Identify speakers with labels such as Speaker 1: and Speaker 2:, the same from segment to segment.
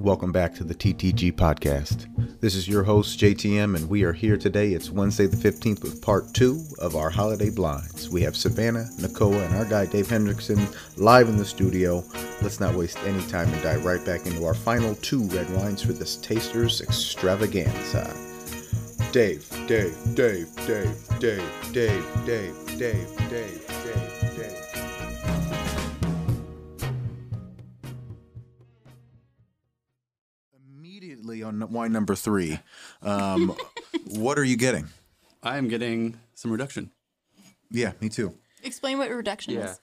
Speaker 1: Welcome back to the TTG podcast. This is your host, JTM, and we are here today. It's Wednesday the 15th with part two of our holiday blinds. We have Savannah, Nakoa, and our guy, Dave Hendrickson, live in the studio. Let's not waste any time and dive right back into our final two red wines for this taster's extravaganza. Dave, Dave, Dave, Dave, Dave, Dave, Dave, Dave, Dave, Dave, Dave. Wine number three, um, what are you getting?
Speaker 2: I am getting some reduction.
Speaker 1: Yeah, me too.
Speaker 3: Explain what reduction
Speaker 2: Yeah.
Speaker 3: is.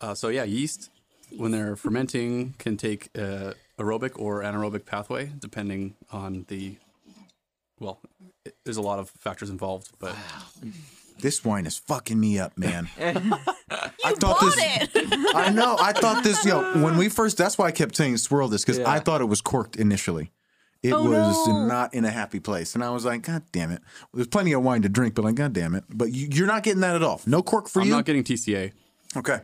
Speaker 2: Uh, so yeah, yeast when they're fermenting can take uh, aerobic or anaerobic pathway depending on the. Well, it, there's a lot of factors involved, but
Speaker 1: This wine is fucking me up, man.
Speaker 3: You
Speaker 1: I thought
Speaker 3: bought
Speaker 1: this.
Speaker 3: it.
Speaker 1: I know. I thought this. Yo, when we first. That's why I kept saying swirl this because I thought it was corked initially. It
Speaker 3: Oh,
Speaker 1: was
Speaker 3: no.
Speaker 1: not in a happy place, and I was like, God damn it! There's plenty of wine to drink, but like, God damn it! But you, you're not getting that at all. No cork for
Speaker 2: I'm
Speaker 1: you.
Speaker 2: not getting TCA.
Speaker 1: Okay.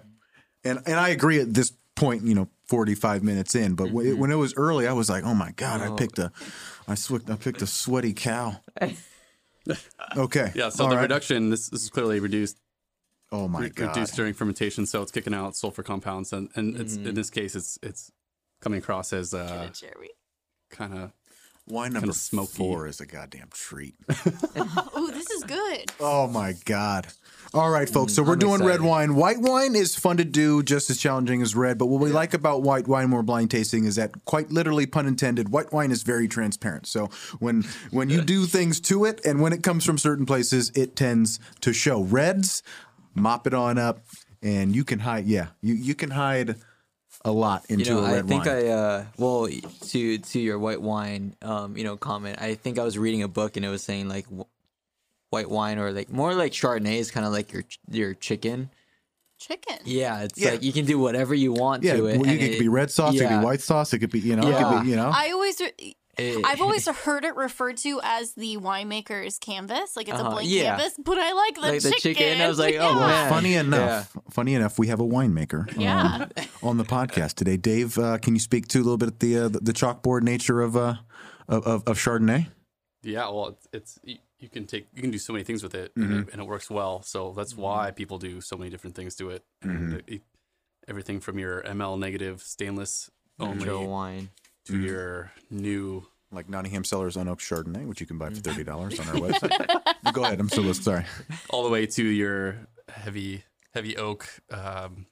Speaker 1: And and I agree at this point, you know, 45 minutes in, but when, it,
Speaker 2: Mm-hmm.
Speaker 1: when it was early, I was like, "Oh my god, I picked a I sw- I picked a sweaty cow." Okay.
Speaker 2: Yeah, so
Speaker 1: All
Speaker 2: the
Speaker 1: right.
Speaker 2: reduction this, this is clearly reduced
Speaker 1: Oh my
Speaker 2: re-
Speaker 1: god.
Speaker 2: reduced during fermentation, so it's kicking out sulfur compounds, and and it's in this case it's it's coming across as uh,
Speaker 3: Cherry.
Speaker 2: kind of
Speaker 1: Wine number
Speaker 2: smoky.
Speaker 1: 4 is a goddamn treat.
Speaker 3: Oh, this is good.
Speaker 1: oh my god. All right, folks. So mm, we're
Speaker 4: I'm
Speaker 1: doing red wine. White wine is fun to do, just as challenging as red. But what we like about white wine more blind tasting is that, quite literally, pun intended, white wine is very transparent. So when when you do things to it, and when it comes from certain places, it tends to show. Reds, mop it on up, and you can hide. Yeah, you you can hide a lot into
Speaker 4: You know,
Speaker 1: a
Speaker 4: I
Speaker 1: red
Speaker 4: think
Speaker 1: wine.
Speaker 4: I uh well to to your white wine um you know comment. I think I was reading a book and it was saying like w- white wine or like more like Chardonnay is kind of like your your chicken.
Speaker 3: Chicken.
Speaker 4: Yeah, it's
Speaker 1: Yeah.
Speaker 4: like you can do whatever you want
Speaker 1: yeah,
Speaker 4: to it.
Speaker 1: well, you- it could be red sauce, it could be white sauce, it could be you know, it could be you know.
Speaker 3: I always, re-
Speaker 4: It-
Speaker 3: I've always heard it referred to as the winemaker's canvas, like it's a
Speaker 4: Uh-huh,
Speaker 3: blank
Speaker 4: yeah.
Speaker 3: canvas. But I like the
Speaker 4: Like the
Speaker 3: chicken.
Speaker 4: chicken, I was like, oh,
Speaker 3: Yeah.
Speaker 4: man.
Speaker 1: Funny enough, funny enough, we have a winemaker um,
Speaker 3: Yeah.
Speaker 1: on the podcast today. Dave, uh, can you speak to a little bit of the uh, the, the chalkboard nature of uh of, of, of Chardonnay?
Speaker 2: Yeah, well, it's, it's you, you can take you can do so many things with it,
Speaker 1: Mm-hmm.
Speaker 2: and, it and it works well. So that's why people do so many different things to it.
Speaker 1: Mm-hmm.
Speaker 2: it- it- everything from your ML negative stainless only
Speaker 4: natural wine.
Speaker 1: Mm-hmm.
Speaker 2: your new.
Speaker 1: Like Nottingham Cellars Unoaked Chardonnay, which you can buy for thirty dollars on our website. Go ahead, I'm still listening. Sorry.
Speaker 2: all the way to your heavy heavy oak um,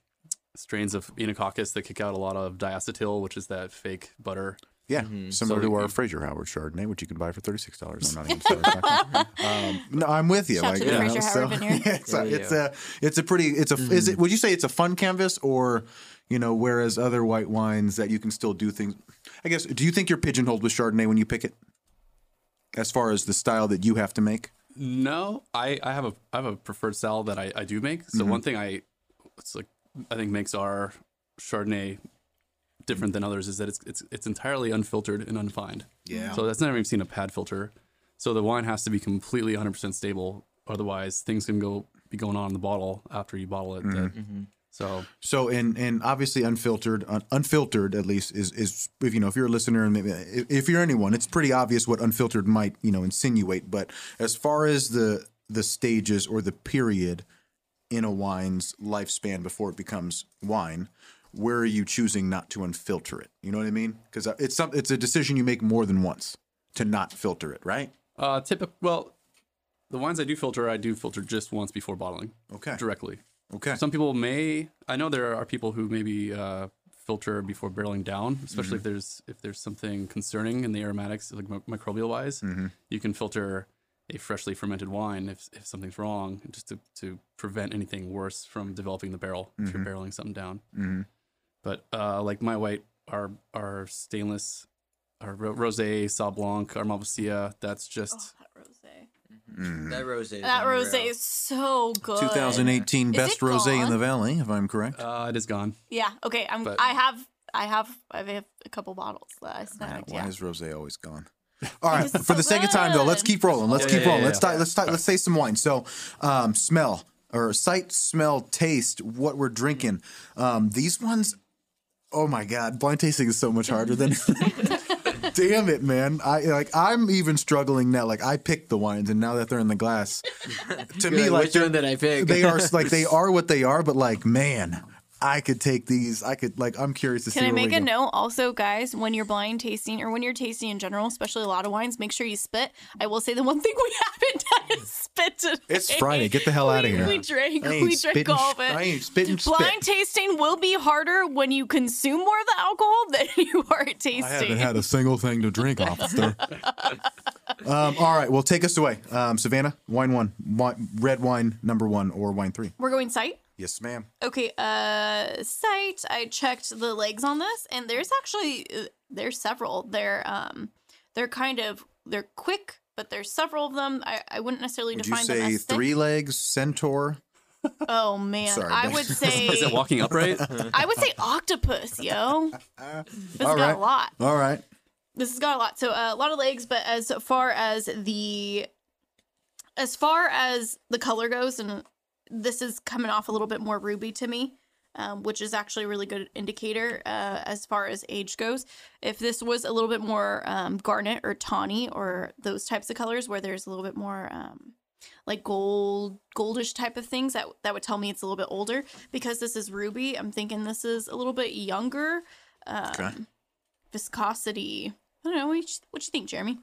Speaker 2: strains of Oenococcus that kick out a lot of diacetyl, which is that fake butter.
Speaker 1: Yeah, similar
Speaker 2: So
Speaker 1: to our
Speaker 2: you-
Speaker 1: Fraser Howard Chardonnay, which you can buy for thirty six dollars on NottinghamCellars.com. um, no, I'm with you.
Speaker 3: Shout
Speaker 1: like
Speaker 3: to
Speaker 1: you know,
Speaker 3: Fraser
Speaker 1: so-
Speaker 3: Howard Vineyard.
Speaker 1: it's, a, it's a it's a pretty it's a is it would you say it's a fun canvas or you know whereas other white wines that you can still do things. I guess do you think you're pigeonholed with Chardonnay when you pick it, as far as the style that you have to make?
Speaker 2: No, I, I have a I have a preferred style that I, I do make. So
Speaker 1: Mm-hmm.
Speaker 2: one thing I it's like I think makes our Chardonnay different than others is that it's it's it's entirely unfiltered and unfined.
Speaker 1: Yeah.
Speaker 2: So that's never even seen a pad filter. So the wine has to be completely 100% stable. Otherwise, things can go be going on in the bottle after you bottle it. that-
Speaker 1: Mm-hmm.
Speaker 2: So
Speaker 1: So and and obviously unfiltered, un, unfiltered at least is is if you know if you're a listener and maybe if, if you're anyone, it's pretty obvious what unfiltered might you know insinuate. But as far as the the stages or the period in a wine's lifespan before it becomes wine, where are you choosing not to unfilter it? You know what I mean? Because uh, it's some it's a decision you make more than once to not filter it, right?
Speaker 2: uh, typical. Well, the wines I do filter, I do filter just once before bottling
Speaker 1: Okay.
Speaker 2: directly.
Speaker 1: Okay.
Speaker 2: Some people may. I know there are people who maybe uh, filter before barreling down, especially mm-hmm. if there's if there's something concerning in the aromatics, like mi- microbial wise. Mm-hmm. You can filter a freshly fermented wine if, if something's wrong, just to, to prevent anything worse from developing the barrel if you're mm-hmm. barreling something down. But uh, like my white, our our stainless, our ro- rosé, Sauv Blanc, our Malvasia, that's just
Speaker 3: That rosé.
Speaker 4: That rose is
Speaker 3: That
Speaker 4: unreal.
Speaker 3: rosé is so good.
Speaker 1: 2018
Speaker 3: Is
Speaker 1: best
Speaker 3: it
Speaker 1: rosé in the valley, if I'm correct.
Speaker 2: uh, it is gone.
Speaker 3: Yeah. Okay. I'm.
Speaker 2: But-
Speaker 3: I have. I have. I have a couple bottles that I snagged.
Speaker 1: Why
Speaker 3: Yeah.
Speaker 1: is rosé always gone? All right,
Speaker 3: It's
Speaker 1: for the sake of time though, let's keep rolling. Let's
Speaker 2: Yeah,
Speaker 1: keep
Speaker 2: yeah,
Speaker 1: rolling.
Speaker 2: yeah,
Speaker 1: let's
Speaker 2: yeah.
Speaker 1: start. Let's start. Let's say some wine. So, um, smell or sight, smell, taste. What we're drinking. Um, these ones, Oh my god, blind tasting is so much harder than. Damn it, man! I like. I'm even struggling now. Like I picked the wines, and now that they're in the glass, to
Speaker 4: You're
Speaker 1: me,
Speaker 4: like,
Speaker 1: like
Speaker 4: which one did I pick?
Speaker 1: they are like they are what they are. But like, man, I could take these. I could like. I'm curious to see.
Speaker 3: Can I make a
Speaker 1: go.
Speaker 3: note also, guys? When you're blind tasting or when you're tasting in general, especially a lot of wines, make sure you spit. I will say the one thing we haven't done is spit today.
Speaker 1: It's Friday. Get the hell out
Speaker 3: of
Speaker 1: here.
Speaker 3: We drank. We
Speaker 1: spitting
Speaker 3: drank all of it.
Speaker 1: I ain't spitting spit.
Speaker 3: Blind tasting will be harder when you consume more of the alcohol than you are tasting.
Speaker 1: I haven't had a single thing to drink, officer. um, all right, well, take us away, um, Savannah. Wine one, wine, red wine number one, or wine three.
Speaker 3: We're going sight.
Speaker 1: Yes, ma'am.
Speaker 3: Okay, uh, sight. I checked the legs on this, and there's actually uh, there's several. They're um, they're kind of they're quick, but there's several of them. I, I wouldn't necessarily
Speaker 1: Would you
Speaker 3: define them
Speaker 1: say
Speaker 3: as thick.
Speaker 1: three legs, centaur?
Speaker 3: Oh man,
Speaker 1: Sorry,
Speaker 3: I would say
Speaker 2: Is it walking upright?
Speaker 3: I would say octopus, yo. This has
Speaker 1: All
Speaker 3: got
Speaker 1: right.
Speaker 3: a lot.
Speaker 1: All right.
Speaker 3: This has got a lot. So uh, a lot of legs, but as far as the as far as the color goes, and this is coming off a little bit more ruby to me. Um, which is actually a really good indicator uh, as far as age goes. If this was a little bit more um, garnet or tawny or those types of colors where there's a little bit more um, like gold, goldish type of things, that that would tell me it's a little bit older. Because this is ruby, I'm thinking this is a little bit younger. Um,
Speaker 1: Okay.
Speaker 3: Viscosity. I don't know. What you, what you think, Jeremy?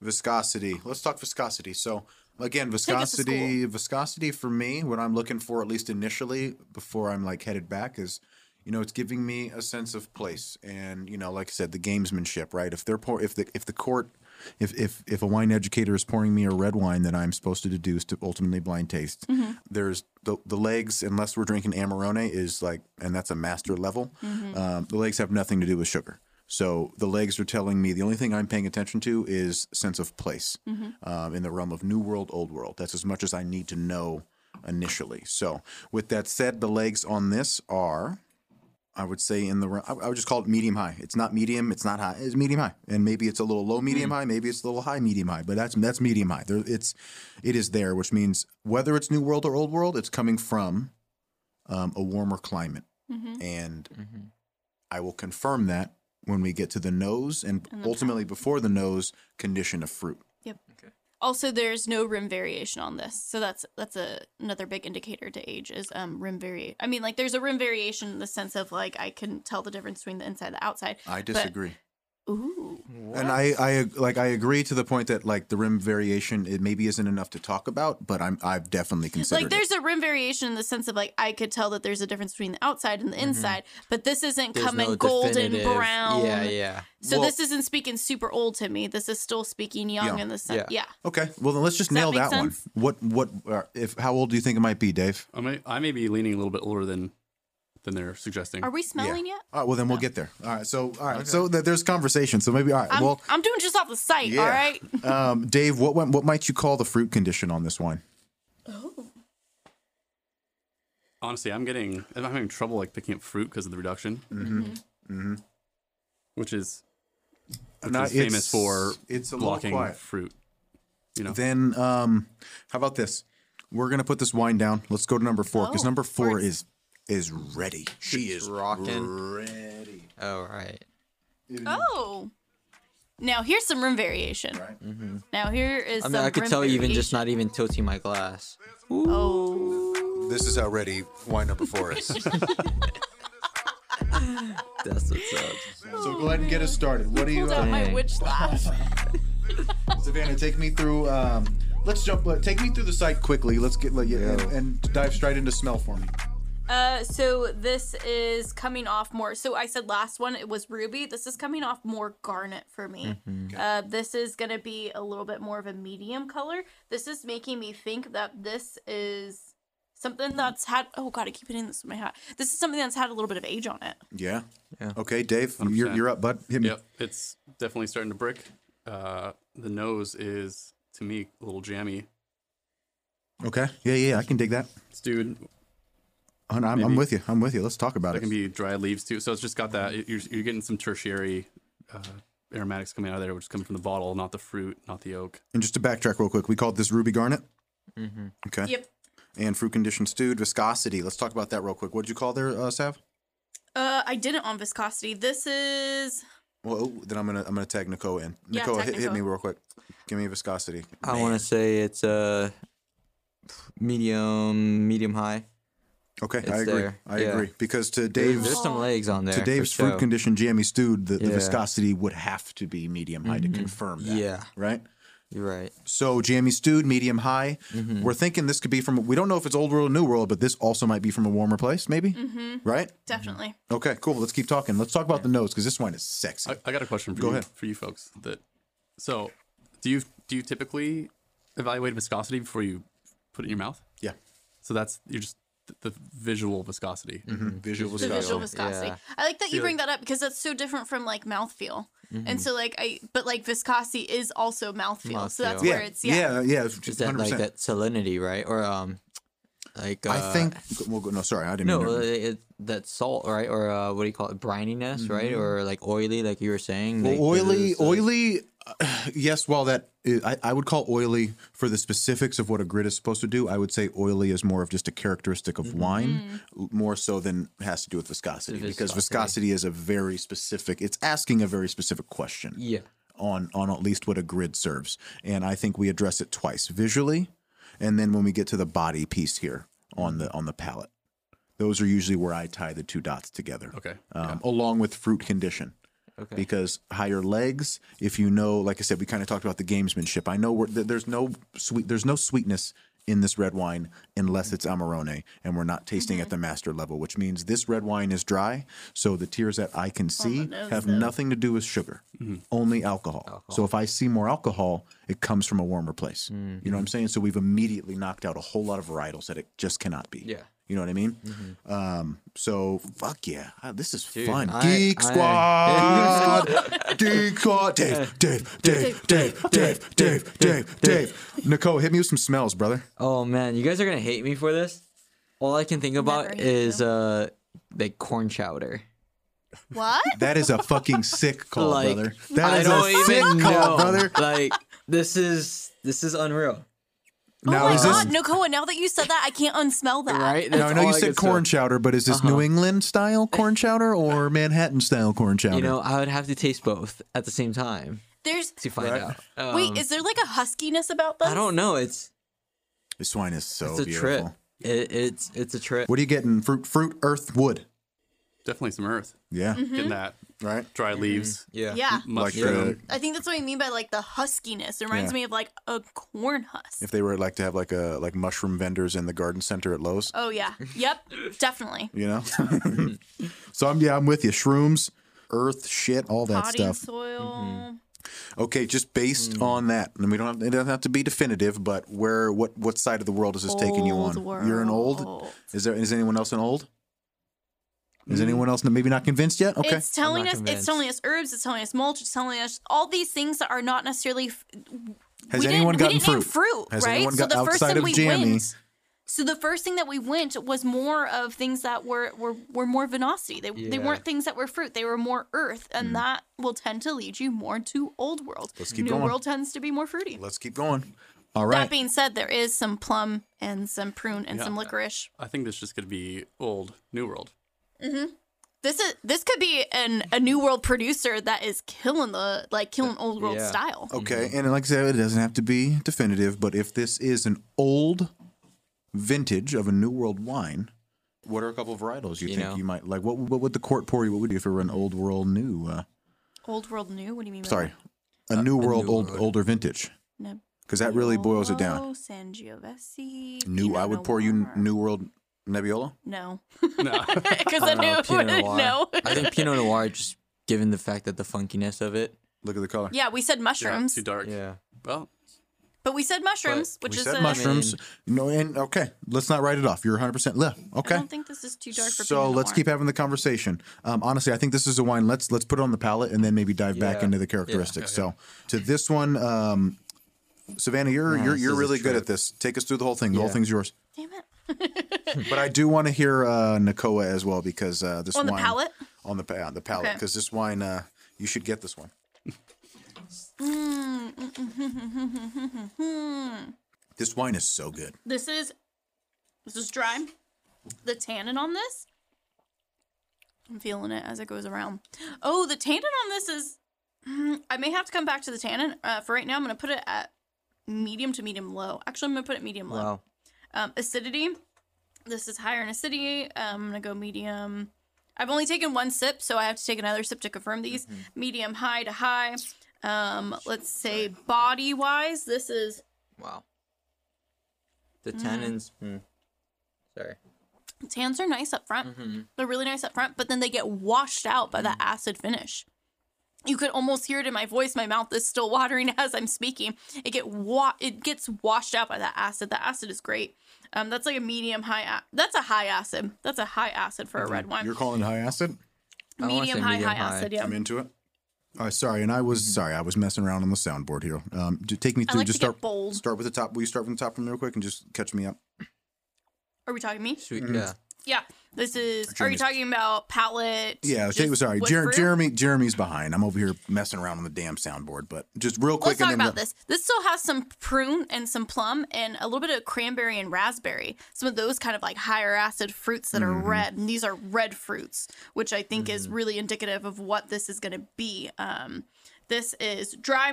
Speaker 1: Viscosity. Let's talk viscosity. So again, viscosity. Viscosity for me, what I'm looking for, at least initially, before I'm like headed back, is you know it's giving me a sense of place, and you know, like I said, the gamesmanship, right? If they're pour, if the if the court, if if if a wine educator is pouring me a red wine that I'm supposed to deduce to ultimately blind taste, there's the the legs, unless we're drinking Amarone, is like, and that's a master level. Um, the legs have nothing to do with sugar. So the legs are telling me the only thing I'm paying attention to is sense of place um, in the realm of new world, old world. That's as much as I need to know initially. So with that said, the legs on this are, I would say in the, re- I I would just call it medium high. It's not medium. It's not high. It's medium high, and maybe it's a little low medium high. Maybe it's a little high medium high. But that's that's medium high. There, it's it is there, which means whether it's new world or old world, it's coming from um, a warmer climate, and I will confirm that when we get to the nose and, ultimately before the nose condition of fruit.
Speaker 3: Yep. Okay. Also, there's no rim variation on this, so that's that's a another big indicator to age is um rim variation. I mean, like there's a rim variation in the sense of like I can tell the difference between the inside and the outside.
Speaker 1: I disagree.
Speaker 3: Ooh.
Speaker 1: And I, I like I agree to the point that like the rim variation it maybe isn't enough to talk about, but I'm I've definitely considered
Speaker 3: Like there's a rim variation in the sense of like I could tell that there's a difference between the outside and the inside, but this isn't
Speaker 4: There's
Speaker 3: coming
Speaker 4: no
Speaker 3: golden brown.
Speaker 4: Yeah, yeah.
Speaker 3: So
Speaker 1: Well-
Speaker 3: this isn't speaking super old to me. This is still speaking young
Speaker 1: Young.
Speaker 3: in the sense.
Speaker 4: Yeah.
Speaker 3: Yeah.
Speaker 1: Okay, well then let's just
Speaker 3: Does
Speaker 1: nail
Speaker 3: make
Speaker 1: that, one. What what uh, if how old do you think it might be, Dave?
Speaker 2: I may, I may be leaning a little bit older than than they're suggesting.
Speaker 3: Are we smelling yet?
Speaker 1: All right, well then we'll get there. All right, so all right, so th- there's conversation. So maybe all right.
Speaker 3: I'm,
Speaker 1: well,
Speaker 3: I'm doing just off the site.
Speaker 1: yeah.
Speaker 3: All right.
Speaker 1: um, Dave, what what might you call the fruit condition on this wine? Oh.
Speaker 2: Honestly, I'm getting I'm having trouble like picking up fruit because of the reduction. Mm-hmm. Mm-hmm. Which is which
Speaker 1: Now,
Speaker 2: is famous
Speaker 1: it's-
Speaker 2: for
Speaker 1: it's a little
Speaker 2: blocking
Speaker 1: quiet.
Speaker 2: fruit. You know,
Speaker 1: Then um, how about this? We're gonna put this wine down. Let's go to number four because
Speaker 3: Oh,
Speaker 1: number four is is ready. She is
Speaker 4: rocking.
Speaker 1: ready.
Speaker 4: All right.
Speaker 3: Oh. Now here's some room variation.
Speaker 1: Right.
Speaker 3: Now here is
Speaker 4: I mean,
Speaker 3: some
Speaker 4: I could
Speaker 3: rim
Speaker 4: tell even just not even tilting my glass.
Speaker 3: Oh.
Speaker 1: This is how ready wine number four is.
Speaker 4: That's what's up.
Speaker 1: so go ahead and get us started. What do you,
Speaker 3: Pulled out
Speaker 1: uh,
Speaker 3: my
Speaker 4: Dang.
Speaker 3: witch lash.
Speaker 1: Savannah? Take me through. Um, let's jump. Uh, take me through the site quickly. Let's get like, and, and dive straight into smell for me.
Speaker 3: Uh, so this is coming off more. So I said last one it was ruby. This is coming off more garnet for me. Uh, this is gonna be a little bit more of a medium color. This is making me think that this is something that's had. Oh god, I keep hitting this with my hat. This is something that's had a little bit of age on it.
Speaker 1: Yeah.
Speaker 4: Yeah.
Speaker 1: Okay, Dave, you're you're up, bud. Hit me.
Speaker 2: Yep, it's definitely starting to brick. Uh, the nose is to me a little jammy.
Speaker 1: Okay. Yeah, yeah, I can dig that.
Speaker 2: This dude,
Speaker 1: I'm, I'm, I'm with you. I'm with you. Let's talk about
Speaker 2: it.
Speaker 1: it.
Speaker 2: can be dried leaves too. So it's just got that. You're, you're getting some tertiary uh, aromatics coming out of there, which is coming from the bottle, not the fruit, not the oak.
Speaker 1: and just to backtrack real quick, we called this ruby garnet.
Speaker 4: Mm-hmm.
Speaker 1: Okay.
Speaker 3: Yep.
Speaker 1: And fruit conditioned stewed viscosity. Let's talk about that real quick. What did you call there, uh, Sav?
Speaker 3: Uh, I didn't on viscosity. This is
Speaker 1: Well, oh, then I'm gonna I'm gonna tag Nicole in.
Speaker 3: Yeah,
Speaker 1: Nicole, hit, hit me real quick. Give me viscosity.
Speaker 4: I want to say it's a medium, medium high.
Speaker 1: Okay,
Speaker 4: it's
Speaker 1: I agree.
Speaker 4: there.
Speaker 1: I
Speaker 4: Yeah.
Speaker 1: agree because to
Speaker 4: There's,
Speaker 1: Dave's
Speaker 4: there's some legs on there.
Speaker 1: to Dave's fruit
Speaker 4: show.
Speaker 1: conditioned jammy stewed, the, the
Speaker 4: Yeah.
Speaker 1: viscosity would have to be medium high to confirm that.
Speaker 4: Yeah.
Speaker 1: Right.
Speaker 4: You're right.
Speaker 1: So jammy stewed, medium high.
Speaker 4: Mm-hmm.
Speaker 1: We're thinking this could be from. We don't know if it's old world or new world, but this also might be from a warmer place, maybe. Mm-hmm. Right.
Speaker 3: definitely.
Speaker 1: Okay. Cool. Let's keep talking. Let's talk about the nose because this wine is sexy.
Speaker 2: I, I got a question for
Speaker 1: Go
Speaker 2: you,
Speaker 1: ahead.
Speaker 2: for you folks. That so, do you do you typically evaluate viscosity before you put it in your mouth?
Speaker 1: yeah.
Speaker 2: So that's you're just the, the visual viscosity.
Speaker 1: Visual
Speaker 3: The
Speaker 1: viscosity.
Speaker 3: visual viscosity.
Speaker 4: Yeah.
Speaker 3: I like that you bring that up because that's so different from like mouthfeel. And so like I but like viscosity is also mouthfeel. So that's
Speaker 4: Mouthfeel.
Speaker 3: where it's yeah.
Speaker 1: Yeah. Yeah.
Speaker 4: Is
Speaker 1: Just
Speaker 4: that
Speaker 1: 100%.
Speaker 4: like that salinity, right? Or um, like uh,
Speaker 1: I think. Well, no, sorry, I didn't.
Speaker 4: no,
Speaker 1: mean
Speaker 4: uh, it, that salt, right? Or uh, what do you call it? Brininess, right? Or like oily, like you were saying.
Speaker 1: Well,
Speaker 4: like,
Speaker 1: oily,
Speaker 4: there's, uh,
Speaker 1: oily. uh, yes, while that is, I, I would call oily for the specifics of what a grid is supposed to do. I would say oily is more of just a characteristic of wine, more so than has to do with viscosity,
Speaker 4: The
Speaker 1: because
Speaker 4: viscosity.
Speaker 1: viscosity is a very specific. It's asking a very specific question
Speaker 4: Yeah.
Speaker 1: on on at least what a grid serves, and I think we address it twice visually, and then when we get to the body piece here on the on the palate. Those are usually where I tie the two dots together.
Speaker 2: Okay.
Speaker 1: Um, Along with fruit condition
Speaker 4: Okay.
Speaker 1: because higher legs if you know like i said we kind of talked about the gamesmanship i know we're, th- there's no sweet there's no sweetness in this red wine unless it's amarone and we're not tasting at the master level which means this red wine is dry so the tears that i can see
Speaker 3: nose,
Speaker 1: have
Speaker 3: though.
Speaker 1: nothing to do with sugar mm-hmm. only alcohol. so if i see more alcohol it comes from a warmer place you know what i'm saying so we've immediately knocked out a whole lot of varietals that it just cannot be
Speaker 4: Yeah.
Speaker 1: You know what I mean? Um, so fuck yeah, Ah, this is fun.
Speaker 4: I-
Speaker 1: Geek
Speaker 4: I-
Speaker 1: Squad, Geek Squad. Dave, Dave, Dave, Dave, Dave, Dave, Dave, Dave. Nicole, hit me with some smells, brother.
Speaker 4: Oh man, you guys are gonna hate me for this. All I can think about is
Speaker 3: you.
Speaker 4: uh like corn chowder.
Speaker 3: What?
Speaker 1: That is a fucking sick call,
Speaker 4: Like,
Speaker 1: brother. That
Speaker 4: I don't
Speaker 1: a sick
Speaker 4: even
Speaker 1: call, brother.
Speaker 4: Like this is this is unreal,
Speaker 1: Now
Speaker 3: oh my
Speaker 1: is this?
Speaker 3: god, Nakoa, now that you said that, I can't unsmell that.
Speaker 4: right?
Speaker 1: Now I know you
Speaker 4: I
Speaker 1: said corn
Speaker 4: smell.
Speaker 1: chowder, but is this New England style corn chowder or Manhattan style corn chowder?
Speaker 4: You know, I would have to taste both at the same time
Speaker 3: There's
Speaker 4: to find
Speaker 1: Right.
Speaker 4: out.
Speaker 3: wait,
Speaker 4: Um,
Speaker 3: is there like a huskiness about this?
Speaker 4: I don't know. It's
Speaker 1: this wine is so
Speaker 4: it's a
Speaker 1: beautiful.
Speaker 4: trip. It, it's it's a trip.
Speaker 1: What are you getting? Fruit, fruit, earth, wood.
Speaker 2: Definitely some earth.
Speaker 1: Yeah,
Speaker 3: Mm-hmm.
Speaker 2: Getting that
Speaker 1: right.
Speaker 2: dry mm-hmm. leaves.
Speaker 4: Yeah.
Speaker 3: Yeah.
Speaker 1: Like
Speaker 2: Mushroom.
Speaker 1: the,
Speaker 3: I think that's what I mean by like the huskiness. It reminds
Speaker 1: Yeah.
Speaker 3: me of like a corn husk.
Speaker 1: if they were like to have like a like mushroom vendors in the garden center at Lowe's.
Speaker 3: Oh yeah. Yep. Definitely.
Speaker 1: you know. so I'm yeah, I'm with you. Shrooms, earth, shit, all that
Speaker 3: Potting
Speaker 1: stuff.
Speaker 3: soil. Mm-hmm.
Speaker 1: Okay, just based mm. on that, and we don't have, it doesn't have to be definitive, but where what what side of the world is this taking you on?
Speaker 3: Old
Speaker 1: You're an old.
Speaker 3: world.
Speaker 1: Is there is anyone else an old? Is anyone else maybe not convinced yet? Okay.
Speaker 3: It's telling
Speaker 4: not
Speaker 3: us. It's telling us herbs. It's telling us mulch. It's telling us all these things that are not necessarily. F-
Speaker 1: Has
Speaker 3: we
Speaker 1: anyone
Speaker 3: didn't,
Speaker 1: gotten
Speaker 3: we didn't name
Speaker 1: fruit?
Speaker 3: fruit,
Speaker 1: Has
Speaker 3: right?
Speaker 1: anyone
Speaker 3: so the first
Speaker 1: outside
Speaker 3: thing
Speaker 1: of
Speaker 3: we
Speaker 1: jammy?
Speaker 3: went. So the first thing that we went was more of things that were were, were more vinosity. They, they weren't things that were fruit. They were more earth, and hmm. that will tend to lead you more to old world.
Speaker 1: Let's keep
Speaker 3: New
Speaker 1: going.
Speaker 3: world tends to be more fruity.
Speaker 1: Let's keep going. All right.
Speaker 3: That being said, there is some plum and some prune and
Speaker 2: Yeah.
Speaker 3: some licorice.
Speaker 2: I think this is just gonna be old New World. Mm-hmm.
Speaker 3: This is this could be an a new world producer that is killing the like killing old world
Speaker 4: Yeah.
Speaker 3: style.
Speaker 1: Okay, mm-hmm. and like I said, it doesn't have to be definitive, but if this is an old vintage of a New World wine, what are a couple of varietals you,
Speaker 4: You
Speaker 1: think
Speaker 4: know?
Speaker 1: you might like? What what would the court pour you? What would you if it were an old world new? Uh,
Speaker 3: Old world new. What do you mean? by
Speaker 1: sorry, a uh, new world
Speaker 4: new
Speaker 1: old
Speaker 4: world.
Speaker 1: older vintage,
Speaker 3: that?
Speaker 1: because that really boils it down.
Speaker 3: Nebbiolo, Sangiovese.
Speaker 1: New,
Speaker 3: Pinot
Speaker 1: I would pour you New World Nebbiolo.
Speaker 3: No,
Speaker 2: No.
Speaker 3: because I
Speaker 4: I don't know,
Speaker 3: knew
Speaker 4: Pinot
Speaker 3: wouldn't
Speaker 4: Noir.
Speaker 3: know.
Speaker 4: I think Pinot Noir, just given the fact that the funkiness of it.
Speaker 1: Look at the color.
Speaker 3: yeah, we said
Speaker 2: yeah,
Speaker 3: mushrooms,
Speaker 2: too dark.
Speaker 4: Yeah.
Speaker 2: Well,
Speaker 3: but we said mushrooms, which
Speaker 1: we
Speaker 3: is
Speaker 1: said
Speaker 3: a,
Speaker 1: mushrooms. no, and okay, let's not write it off. You're 100 percent left.
Speaker 3: I
Speaker 1: Okay.
Speaker 3: don't think this is too dark for Pinot.
Speaker 1: So
Speaker 3: Pinot
Speaker 1: let's
Speaker 3: Noir.
Speaker 1: keep having the conversation. Um, honestly, I think this is a wine. Let's let's put it on the palate and then maybe dive back
Speaker 4: Yeah.
Speaker 1: into the characteristics. So to this one, um, Savannah, you're
Speaker 4: Yeah,
Speaker 1: you're
Speaker 4: this
Speaker 1: you're
Speaker 4: is a
Speaker 1: really good
Speaker 4: trip.
Speaker 1: at this. Take us through the whole thing. The whole
Speaker 4: Yeah.
Speaker 1: thing's yours.
Speaker 3: Damn it.
Speaker 1: But I do want to hear uh, Nakoa as well because uh, this
Speaker 3: On the
Speaker 1: wine
Speaker 3: palate?
Speaker 1: on the pa- on the palate
Speaker 3: Okay.
Speaker 1: because this wine uh, you should get this one. this wine is so good.
Speaker 3: This is this is dry. The tannin on this I'm feeling it as it goes around. Oh, the tannin on this is. mm, I may have to come back to the tannin. Uh, for right now, I'm going to put it at medium to medium low. Actually, I'm going to put it medium low.
Speaker 4: Wow.
Speaker 3: Um, acidity. This is higher in acidity. Um, I'm going to go medium. I've only taken one sip, so I have to take another sip to confirm these. Medium high to high. Um, let's say body wise, this is
Speaker 4: Wow. The
Speaker 3: Mm.
Speaker 4: tannins. Hmm. Sorry.
Speaker 3: tans are nice up front.
Speaker 4: Mm-hmm.
Speaker 3: They're really nice up front, but then they get washed out by the acid finish. You could almost hear it in my voice. My mouth is still watering as I'm speaking. It get wa- it gets washed out by that acid. The acid is great. Um, that's like a medium high. A- that's a high acid. That's a high acid for a red wine.
Speaker 1: You're calling high acid?
Speaker 3: Medium high
Speaker 4: medium
Speaker 3: high
Speaker 4: high.
Speaker 3: acid. Yeah.
Speaker 1: I'm into it. Uh, sorry, and I was sorry. I was messing around on the soundboard here. Um, take me through.
Speaker 3: like
Speaker 1: just start.
Speaker 3: bold.
Speaker 1: Start with the top. Will you start from the top from real quick and just catch me up?
Speaker 3: Are we talking me?
Speaker 4: Sweet.
Speaker 1: Mm-hmm.
Speaker 4: Yeah.
Speaker 3: Yeah. This is. Are you talking about palette?
Speaker 1: Yeah. Take, sorry, Jer- Jeremy. Jeremy's behind. I'm over here messing around on the damn soundboard. But just real quick.
Speaker 3: Let's talk about this. This still has some prune and some plum and a little bit of cranberry and raspberry. Some of those kind of like higher acid fruits that are
Speaker 1: Mm-hmm.
Speaker 3: red. And these are red fruits, which I think is really indicative of what this is going to be. Um, this is dry.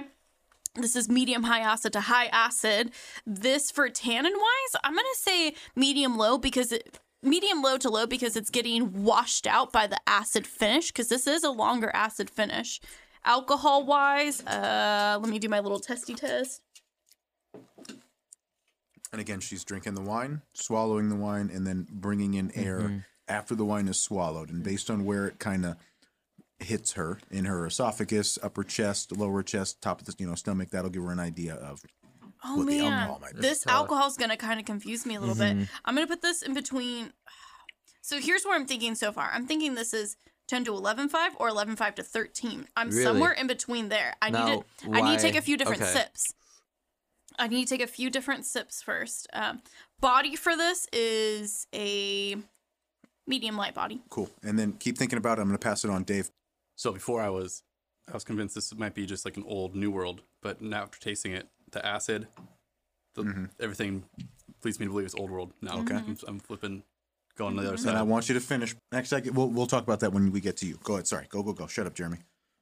Speaker 3: This is medium high acid to high acid. This for tannin wise, I'm going to say medium low because it medium low to low because it's getting washed out by the acid finish because this is a longer acid finish. Alcohol wise, uh let me do my little testy test.
Speaker 1: And again, she's drinking the wine, swallowing the wine, and then bringing in air
Speaker 3: Mm-hmm.
Speaker 1: after the wine is swallowed. And based on where it kind of hits her in her esophagus, upper chest, lower chest, top of the you know stomach, that'll give her an idea of
Speaker 3: Oh
Speaker 1: what the
Speaker 3: man,
Speaker 1: alcohol might be.
Speaker 3: this
Speaker 4: alcohol
Speaker 3: is gonna kind of confuse me a little bit. I'm gonna put this in between. So here's where I'm thinking so far. I'm thinking this is 10 to 11.5 or 11.5 to 13. I'm
Speaker 4: Really?
Speaker 3: somewhere in between there. I need
Speaker 4: Now,
Speaker 3: to. I need to take a few different
Speaker 4: okay.
Speaker 3: sips. I need to take a few different sips first. Um, body for this is a medium light body.
Speaker 1: cool. And then keep thinking about it. I'm going to pass it on, Dave.
Speaker 2: So before I was, I was convinced this might be just like an old New World, but now after tasting it, the acid, the everything leads me to believe it's Old World. Now, okay, I'm, I'm flipping, going to the other
Speaker 1: And I want you to finish. Next, I get, we'll we'll talk about that when we get to you. Go ahead. Sorry. Go go go. Shut up, Jeremy.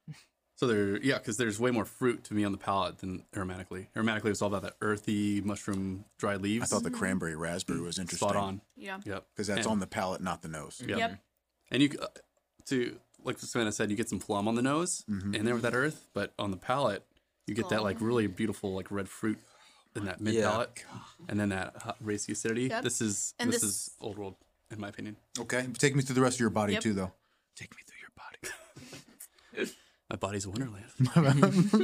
Speaker 2: So there, yeah, because there's way more fruit to me on the palate than aromatically. Aromatically, it's all about that earthy mushroom, dry leaves.
Speaker 1: I thought the cranberry raspberry was interesting.
Speaker 2: spot on.
Speaker 3: Yeah.
Speaker 2: Yep.
Speaker 1: because that's
Speaker 2: And-
Speaker 1: on the palate, not the nose.
Speaker 2: Yep.
Speaker 3: Yep.
Speaker 2: And you, uh, to like Savannah said, you get some plum on the nose
Speaker 1: Mm-hmm.
Speaker 2: in there with that earth, but on the palate, you get that like really beautiful like red fruit in that mid
Speaker 4: Yeah.
Speaker 2: palate, and then that hot, racy acidity.
Speaker 3: Yep.
Speaker 2: This is
Speaker 3: And
Speaker 2: this,
Speaker 3: this-
Speaker 2: is old world in my opinion.
Speaker 1: Okay, take me through the rest of your body
Speaker 3: Yep.
Speaker 1: too, though.
Speaker 2: Take me through your body. my body's a wonderland.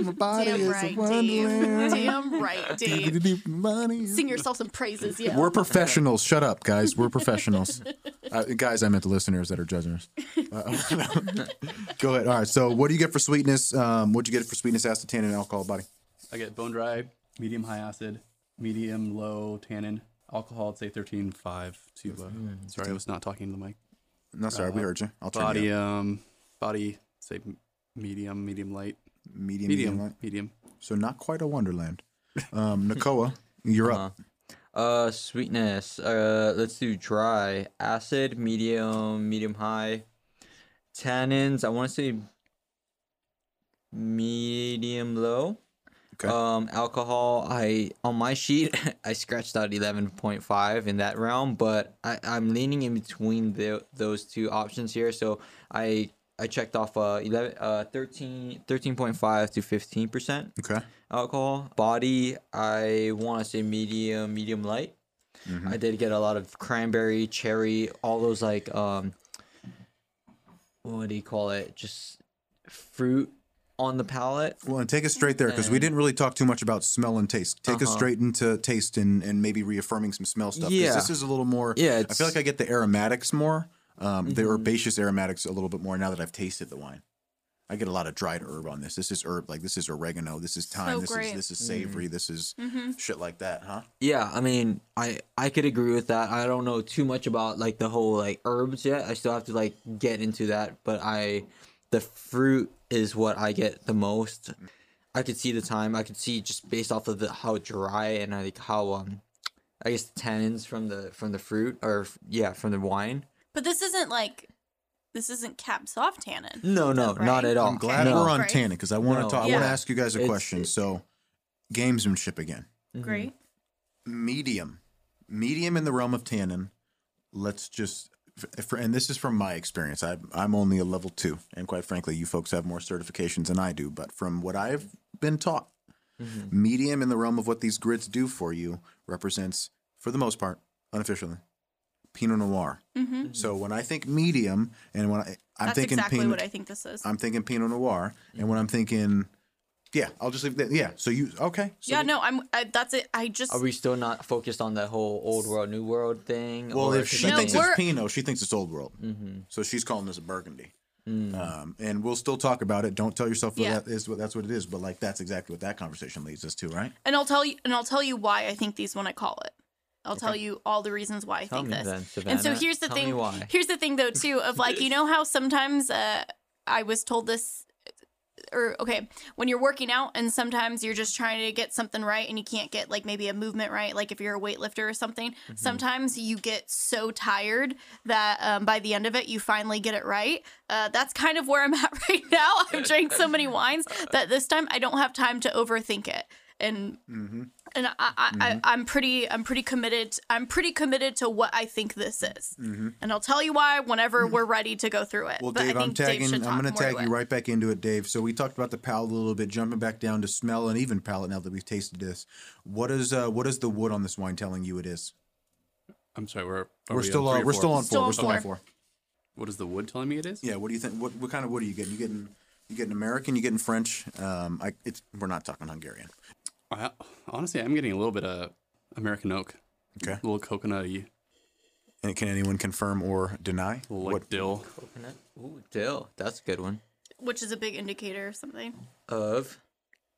Speaker 1: My body
Speaker 3: Damn
Speaker 1: is a
Speaker 3: right, Dave.
Speaker 1: wonderland.
Speaker 3: Damn right, Dave.
Speaker 1: Money.
Speaker 3: Sing yourself some praises. Yeah.
Speaker 1: We're professionals. Shut up, guys. We're professionals. Uh, guys, I meant the listeners that are judging us. Uh, go ahead. All right. So, what do you get for sweetness? Um, what'd you get for sweetness, acid, tannin, and alcohol body?
Speaker 2: I get bone dry, medium high acid, medium low tannin, alcohol. I'd say thirteen five to. Uh, sorry, I was not talking to the mic.
Speaker 1: No, sorry, we heard you. I'll turn
Speaker 2: Body,
Speaker 1: you
Speaker 2: um, body. Say medium, medium light,
Speaker 1: medium, medium,
Speaker 2: medium,
Speaker 1: light.
Speaker 2: medium.
Speaker 1: So not quite a wonderland. Um, Nakoa, you're up.
Speaker 4: Uh, sweetness. Uh, let's do dry. Acid, medium, medium high. Tannins. I want to say medium low.
Speaker 1: Okay.
Speaker 4: Um, alcohol. I on my sheet I scratched out eleven point five in that realm, but I I'm leaning in between the, those two options here. So I I checked off uh 11 uh 13 13.5 to fifteen percent
Speaker 1: Okay.
Speaker 4: alcohol. Body, I want to say medium, medium light. I did get a lot of cranberry, cherry, all those like um, what do you call it? Just fruit on the palate.
Speaker 1: Well, and take us straight there because we didn't really talk too much about smell and taste. Take us
Speaker 4: Uh-huh.
Speaker 1: straight into taste and, and maybe reaffirming some smell stuff.
Speaker 4: Yeah.
Speaker 1: This is a little more.
Speaker 4: Yeah,
Speaker 1: I feel like I get the aromatics more, um, the
Speaker 3: Mm-hmm.
Speaker 1: herbaceous aromatics a little bit more now that I've tasted the wine. I get a lot of dried herb on this. This is herb, like this is oregano. This is thyme.
Speaker 3: So
Speaker 1: this
Speaker 3: great.
Speaker 1: is this is savory. This is
Speaker 3: Mm-hmm.
Speaker 1: shit like that, huh?
Speaker 4: Yeah, I mean, I I could agree with that. I don't know too much about like the whole like herbs yet. I still have to like get into that, but I the fruit is what I get the most. I could see the time. I could see just based off of the how dry and like how um I guess the tannins from the from the fruit or yeah, from the wine.
Speaker 3: But this isn't like this isn't Cab Soft tannin.
Speaker 4: No, no,
Speaker 3: Right?
Speaker 4: not at all.
Speaker 1: I'm glad
Speaker 4: no.
Speaker 1: we're on
Speaker 3: Right.
Speaker 1: tannin because I want to
Speaker 4: No.
Speaker 1: talk. I want to ask you guys a
Speaker 4: It's-
Speaker 1: question. So, gamesmanship again. Mm-hmm.
Speaker 3: Great.
Speaker 1: medium medium in the realm of tannin let's just for, and this is from my experience I, i'm only a level two and quite frankly you folks have more certifications than i do but from what i've been taught mm-hmm. medium in the realm of what these grids do for you represents for the most part unofficially pinot noir so when i think medium and when I, i'm
Speaker 3: Mm-hmm. That's
Speaker 1: thinking
Speaker 3: exactly
Speaker 1: pinot
Speaker 3: what I think this is.
Speaker 1: i'm thinking pinot noir and when i'm thinking yeah i'll just leave that yeah so you okay so
Speaker 3: yeah, no, I'm. I, that's it. I just.
Speaker 4: Are we still not focused on that whole old world, new world thing?
Speaker 1: Well,
Speaker 4: Or-
Speaker 1: if
Speaker 4: 'cause
Speaker 1: she
Speaker 3: No,
Speaker 1: thinks it's
Speaker 3: we're-
Speaker 1: Pinot, she thinks it's Old World.
Speaker 4: Mm-hmm.
Speaker 1: So she's calling this a Burgundy.
Speaker 4: Mm.
Speaker 1: Um, and we'll still talk about it. Don't tell yourself what
Speaker 3: Yeah.
Speaker 1: that is. What that's what it is. But like that's exactly what that conversation leads us to, right?
Speaker 3: and I'll tell you. And I'll tell you why I think these when I call it. I'll tell you all the reasons why I
Speaker 4: Tell
Speaker 3: think this.
Speaker 4: then,
Speaker 3: and so here's the
Speaker 4: Tell
Speaker 3: thing. Here's the thing, though, too, of like you know how sometimes uh, I was told this, or okay, when you're working out and sometimes you're just trying to get something right and you can't get like maybe a movement right, like if you're a weightlifter or something.
Speaker 4: Mm-hmm.
Speaker 3: Sometimes you get so tired that um, by the end of it you finally get it right. Uh, that's kind of where I'm at right now. I've drank so many wines that this time I don't have time to overthink it. And
Speaker 1: Mm-hmm.
Speaker 3: And I, I, I I'm pretty I'm pretty committed I'm pretty committed to what I think this is, and I'll tell you why whenever we're ready to go through it.
Speaker 1: Mm-hmm. Well,
Speaker 3: but
Speaker 1: Dave,
Speaker 3: I
Speaker 1: I'm
Speaker 3: think Dave
Speaker 1: tagging. I'm going to tag you right back into it, Dave. So we talked about the palate a little bit, jumping back down to smell and even palate. Now that we've tasted this, what is uh, what is the wood on this wine telling you it is?
Speaker 2: I'm sorry, we're
Speaker 1: We're
Speaker 2: we
Speaker 1: still
Speaker 2: on,
Speaker 1: on. We're still on four.
Speaker 3: on
Speaker 1: We're still on
Speaker 3: four.
Speaker 1: four.
Speaker 2: What is the wood telling me it is?
Speaker 1: Yeah. What do you think? What what kind of wood are you getting? You getting you getting American? You getting French? Um, I it's we're not talking Hungarian.
Speaker 2: I, honestly, I'm getting a little bit of American oak,
Speaker 1: Okay.
Speaker 2: a little coconutty,
Speaker 1: And can anyone confirm or deny?
Speaker 2: like
Speaker 1: what
Speaker 2: dill.
Speaker 4: Coconut. Ooh, dill. That's a good one.
Speaker 3: which is a big indicator of something.
Speaker 4: Of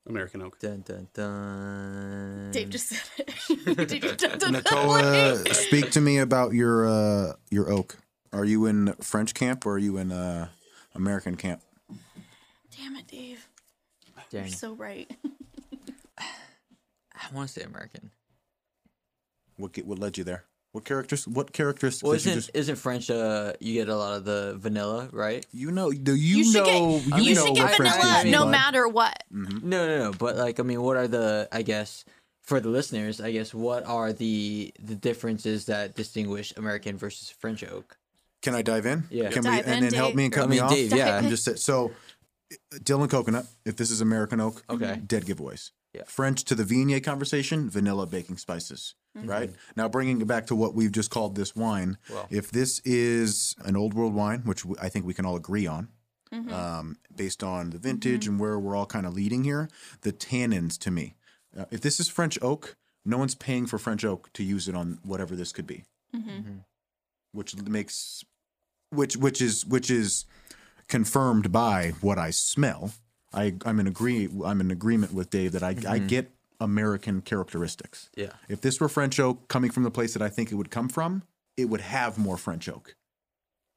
Speaker 2: American oak.
Speaker 4: dun dun dun.
Speaker 3: Dave just said it. Did you dun, dun, dun,
Speaker 1: speak to me about your uh, your oak. Are you in French camp or are you in uh, American camp?
Speaker 3: Damn it, Dave.
Speaker 4: Dang.
Speaker 3: You're so right.
Speaker 4: I want to say American.
Speaker 1: What what led you there? What characters? What characteristics?
Speaker 4: Well, isn't
Speaker 1: just
Speaker 4: isn't French? Uh, you get a lot of the vanilla, right?
Speaker 1: you know? Do you,
Speaker 3: You, should
Speaker 1: know?
Speaker 3: get
Speaker 1: you
Speaker 3: you
Speaker 1: know
Speaker 3: should
Speaker 1: what
Speaker 3: get vanilla
Speaker 1: gives
Speaker 3: no
Speaker 1: bud.
Speaker 3: matter what.
Speaker 4: No, no, no. But like, I mean, what are the? I guess for the listeners, I guess what are the the differences that distinguish American versus French oak?
Speaker 1: Can I dive in?
Speaker 4: Yeah.
Speaker 1: Can we
Speaker 3: Dive
Speaker 1: and
Speaker 3: in,
Speaker 1: then help me and cut
Speaker 4: I
Speaker 1: me
Speaker 4: mean,
Speaker 1: off?
Speaker 4: Dave, yeah.
Speaker 1: And just say, so. Dylan Coconut. If this is American oak,
Speaker 4: Okay.
Speaker 1: dead giveaways.
Speaker 4: Yeah.
Speaker 1: French to the Viognier conversation, vanilla baking spices. Mm-hmm. Right now, bringing it back to what we've just called this wine.
Speaker 4: Well.
Speaker 1: if this is an old world wine, which I think we can all agree on, mm-hmm. um, based on the mm-hmm. vintage and where we're all kind of leading here, the tannins to me. Uh, if this is French oak, no one's paying for French oak to use it on whatever this could be, which makes which which is which is confirmed by what I smell. I I'm in agree I'm in agreement with Dave that I I get American characteristics.
Speaker 4: Yeah.
Speaker 1: If this were French oak coming from the place that I think it would come from, it would have more French oak.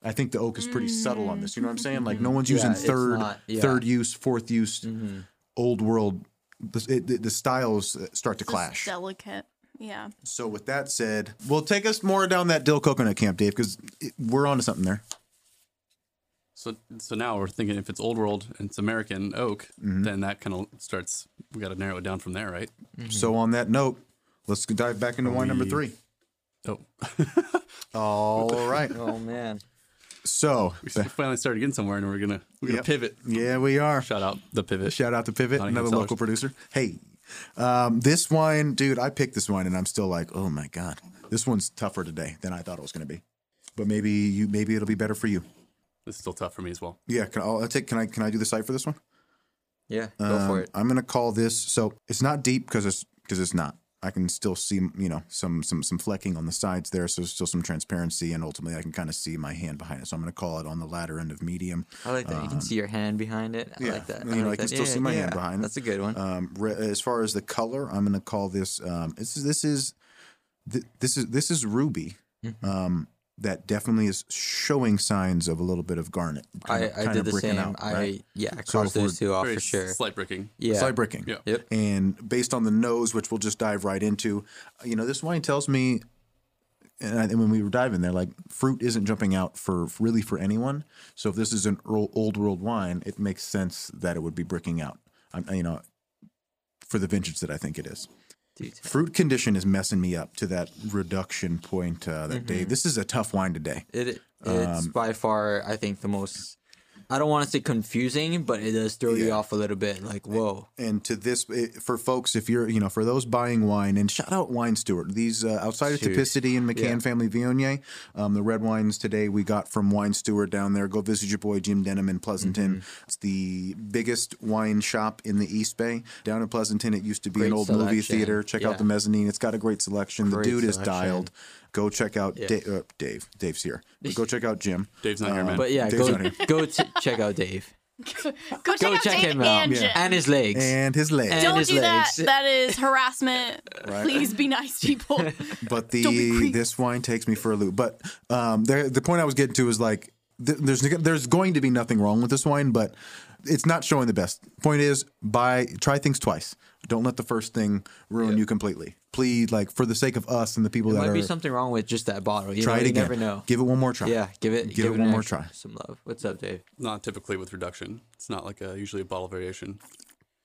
Speaker 1: I think the oak is pretty subtle on this. You know what I'm saying? Like no one's
Speaker 4: Yeah,
Speaker 1: using
Speaker 4: it's
Speaker 1: third
Speaker 4: not- yeah.
Speaker 1: third use, fourth use,
Speaker 4: Mm-hmm.
Speaker 1: old world. The, it, the, the styles uh, start to
Speaker 3: Just
Speaker 1: clash.
Speaker 3: delicate. Yeah.
Speaker 1: So with that said, we'll take us more down that dill coconut camp, Dave, because we're onto something there.
Speaker 2: So so now we're thinking if it's old world and it's American oak,
Speaker 1: Mm-hmm.
Speaker 2: then that kind of starts. We got to narrow it down from there, right?
Speaker 1: So on that note, let's dive back into wine number
Speaker 2: we-
Speaker 1: three.
Speaker 2: Oh,
Speaker 1: All right.
Speaker 4: Oh man.
Speaker 1: So
Speaker 2: we finally started getting somewhere, and we're gonna we're gonna
Speaker 1: Yep.
Speaker 2: pivot.
Speaker 1: yeah, we are.
Speaker 2: Shout out the pivot.
Speaker 1: Shout out to Pivot,
Speaker 2: Nottingham
Speaker 1: another
Speaker 2: Cellars.
Speaker 1: local producer. Hey, um, this wine, dude, I picked this wine and I'm still like, oh my god, this one's tougher today than I thought it was going to be. But maybe you, maybe it'll be better for you.
Speaker 2: This is still tough for me as well.
Speaker 1: Yeah, can I, I'll take? Can I? Can I do the site for this one?
Speaker 4: Yeah. Go for
Speaker 1: Um,
Speaker 4: it.
Speaker 1: I'm gonna call this. So it's not deep because it's because it's not. I can still see you know some some some flecking on the sides there, so there's still some transparency, and ultimately I can kind of see my hand behind it. So I'm gonna call it on the latter end of medium.
Speaker 4: I like that. You can see your hand behind it. I
Speaker 1: um, yeah,
Speaker 4: like that.
Speaker 1: you know, I can
Speaker 4: that.
Speaker 1: still
Speaker 4: Yeah,
Speaker 1: see my hand
Speaker 4: yeah.
Speaker 1: behind it.
Speaker 4: That's a good one.
Speaker 1: Um, re- as far as the color, I'm gonna call this. Um, this is this is th- this is this is ruby.
Speaker 4: Mm-hmm.
Speaker 1: That definitely is showing signs of a little bit of garnet.
Speaker 4: I,
Speaker 1: kinda-
Speaker 4: I
Speaker 1: kinda
Speaker 4: did the
Speaker 1: bricking
Speaker 4: same.
Speaker 1: out,
Speaker 4: I
Speaker 1: right?
Speaker 4: yeah, I
Speaker 1: So if
Speaker 4: crossed those two off for sure.
Speaker 2: Slight bricking.
Speaker 4: Yeah.
Speaker 1: Slight bricking.
Speaker 2: Yeah.
Speaker 4: Yep.
Speaker 1: And based on the nose, which we'll just dive right into, you know, this wine tells me and, I, and when we were diving there, like fruit isn't jumping out for really for anyone. So if this is an old, old world wine, it makes sense that it would be bricking out. I'm, you know, for the vintage that I think it is.
Speaker 4: Dude,
Speaker 1: Fruit condition is messing me up to that reduction point uh, that
Speaker 4: Mm-hmm.
Speaker 1: day. This is a tough wine today.
Speaker 4: It
Speaker 1: Um,
Speaker 4: it's by far I think the most I don't want to say confusing, but it does throw you off a little bit. Like whoa,
Speaker 1: and to this eh, for folks if you're you know for those buying wine and shout out Wine Steward these uh, outside of typicity and mccann
Speaker 4: Yeah.
Speaker 1: family viognier um, the red wines today we got from Wine Steward down there. Go visit your boy jim denham in pleasanton.
Speaker 4: Mm-hmm.
Speaker 1: it's the biggest wine shop in the east bay. Down in pleasanton it used to be an
Speaker 4: Great
Speaker 1: old movie theater. Check
Speaker 4: Yeah.
Speaker 1: out the mezzanine. It's got a great selection.
Speaker 4: Great
Speaker 1: the dude is dialed go check out
Speaker 4: Yeah.
Speaker 1: Da- uh, dave dave's here but go check out jim
Speaker 2: Dave's not here, man.
Speaker 4: but yeah,
Speaker 1: Dave's
Speaker 4: go
Speaker 1: here.
Speaker 4: go t- check out Dave.
Speaker 3: Go check
Speaker 4: Go
Speaker 3: out
Speaker 4: check
Speaker 3: Dave
Speaker 4: him out
Speaker 3: and
Speaker 1: Yeah.
Speaker 4: And his legs.
Speaker 1: and his legs.
Speaker 4: And-
Speaker 3: Don't
Speaker 4: his
Speaker 3: do that. That is harassment.
Speaker 1: Right.
Speaker 3: Please be nice, people.
Speaker 1: but the this wine takes me for a loop. But um, there, the point I was getting to is like th- there's there's going to be nothing wrong with this wine, but it's not showing the best. Point is, buy try things twice. Don't let the first thing ruin you completely. Please, like for the sake of us and the people
Speaker 4: there
Speaker 1: that
Speaker 4: might
Speaker 1: are
Speaker 4: be something wrong with just that bottle. You
Speaker 1: try
Speaker 4: know,
Speaker 1: it
Speaker 4: you
Speaker 1: again.
Speaker 4: never know.
Speaker 1: Give it one more try.
Speaker 4: Yeah, give it
Speaker 1: Give it
Speaker 4: an
Speaker 1: one more try.
Speaker 4: Some love. What's up, Dave?
Speaker 2: not typically with reduction. It's not like a usually a bottle variation.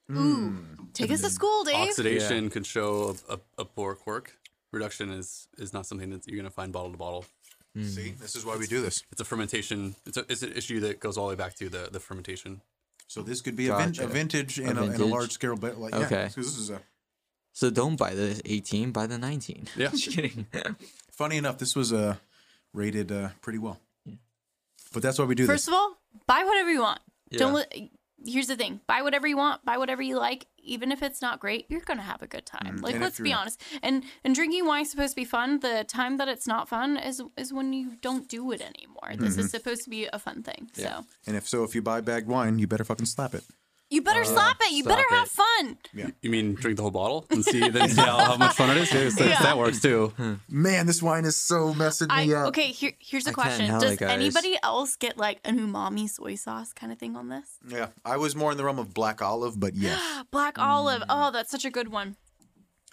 Speaker 2: Hmm.
Speaker 3: Take us to mm. school, Dave.
Speaker 2: Oxidation can show a, a, a poor cork. Reduction is is not something that you're gonna find bottle to bottle. Hmm. Hmm.
Speaker 1: See, this is why we do this.
Speaker 2: It's a fermentation. It's a, it's an issue that goes all the way back to the the fermentation.
Speaker 1: So this could be a, vin-
Speaker 4: Gotcha.
Speaker 1: a vintage and a, and a
Speaker 4: vintage.
Speaker 1: large scale, but like
Speaker 4: Okay.
Speaker 1: yeah, 'cause this is a.
Speaker 4: So don't buy the 18, buy the 19.
Speaker 2: Yeah.
Speaker 4: Just kidding.
Speaker 1: Funny enough, this was uh, rated uh, pretty well. But that's why we do
Speaker 3: First
Speaker 1: this.
Speaker 3: of all, buy whatever you want. Don't. Li- Here's the thing: buy whatever you want, buy whatever you like. Even if it's not great, you're gonna have a good time. Like,
Speaker 1: Mm, And
Speaker 3: let's be honest. And and drinking wine is supposed to be fun. The time that it's not fun is is when you don't do it anymore. This
Speaker 1: Mm-hmm.
Speaker 3: is supposed to be a fun thing. So
Speaker 1: And if so, if you buy bagged wine, you better fucking slap it.
Speaker 3: You better uh, slap it. You
Speaker 4: slap
Speaker 3: better have
Speaker 4: it.
Speaker 3: fun.
Speaker 2: You mean drink the whole bottle and see then see how, how much fun it is? Yeah, so
Speaker 3: Yeah.
Speaker 2: That works too. Hmm.
Speaker 1: Man, this wine is so messing
Speaker 3: I
Speaker 1: me up.
Speaker 3: okay. Here, here's a
Speaker 4: I
Speaker 3: question: Does
Speaker 4: it, guys.
Speaker 3: anybody else get like an umami soy sauce kind of thing on this?
Speaker 1: Yeah, I was more in the realm of black olive, but yes.
Speaker 3: Black olive. Hmm. Oh, that's such a good one.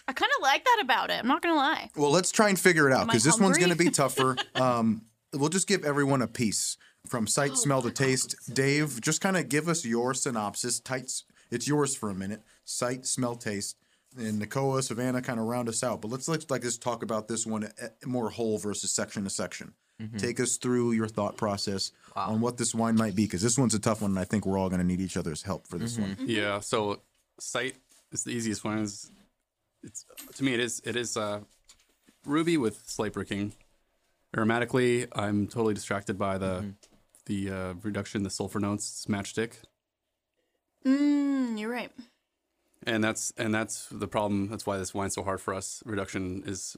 Speaker 3: I kind of like that about it. I'm not gonna lie.
Speaker 1: well, let's try and figure it out because this one's going to be tougher. um, we'll just give everyone a piece from sight,
Speaker 3: Oh,
Speaker 1: smell to taste. Dave, just kind of give us your synopsis. Tights, it's yours for a minute. Sight, smell, taste. And Nakoa, Savannah, kind of round us out. But let's let's like just talk about this one uh, more whole versus section to section.
Speaker 3: Mm-hmm.
Speaker 1: Take us through your thought process on what this wine might be because this one's a tough one, and I think we're all going to need each other's help for this one.
Speaker 2: Yeah. So sight is the easiest one. Is it's to me it is it is uh, ruby with slight bricking. Aromatically, I'm totally distracted by the the uh, reduction, the sulfur notes, it's matchstick,
Speaker 3: Mm, you're right.
Speaker 2: and that's and that's the problem. That's why this wine's so hard for us. Reduction is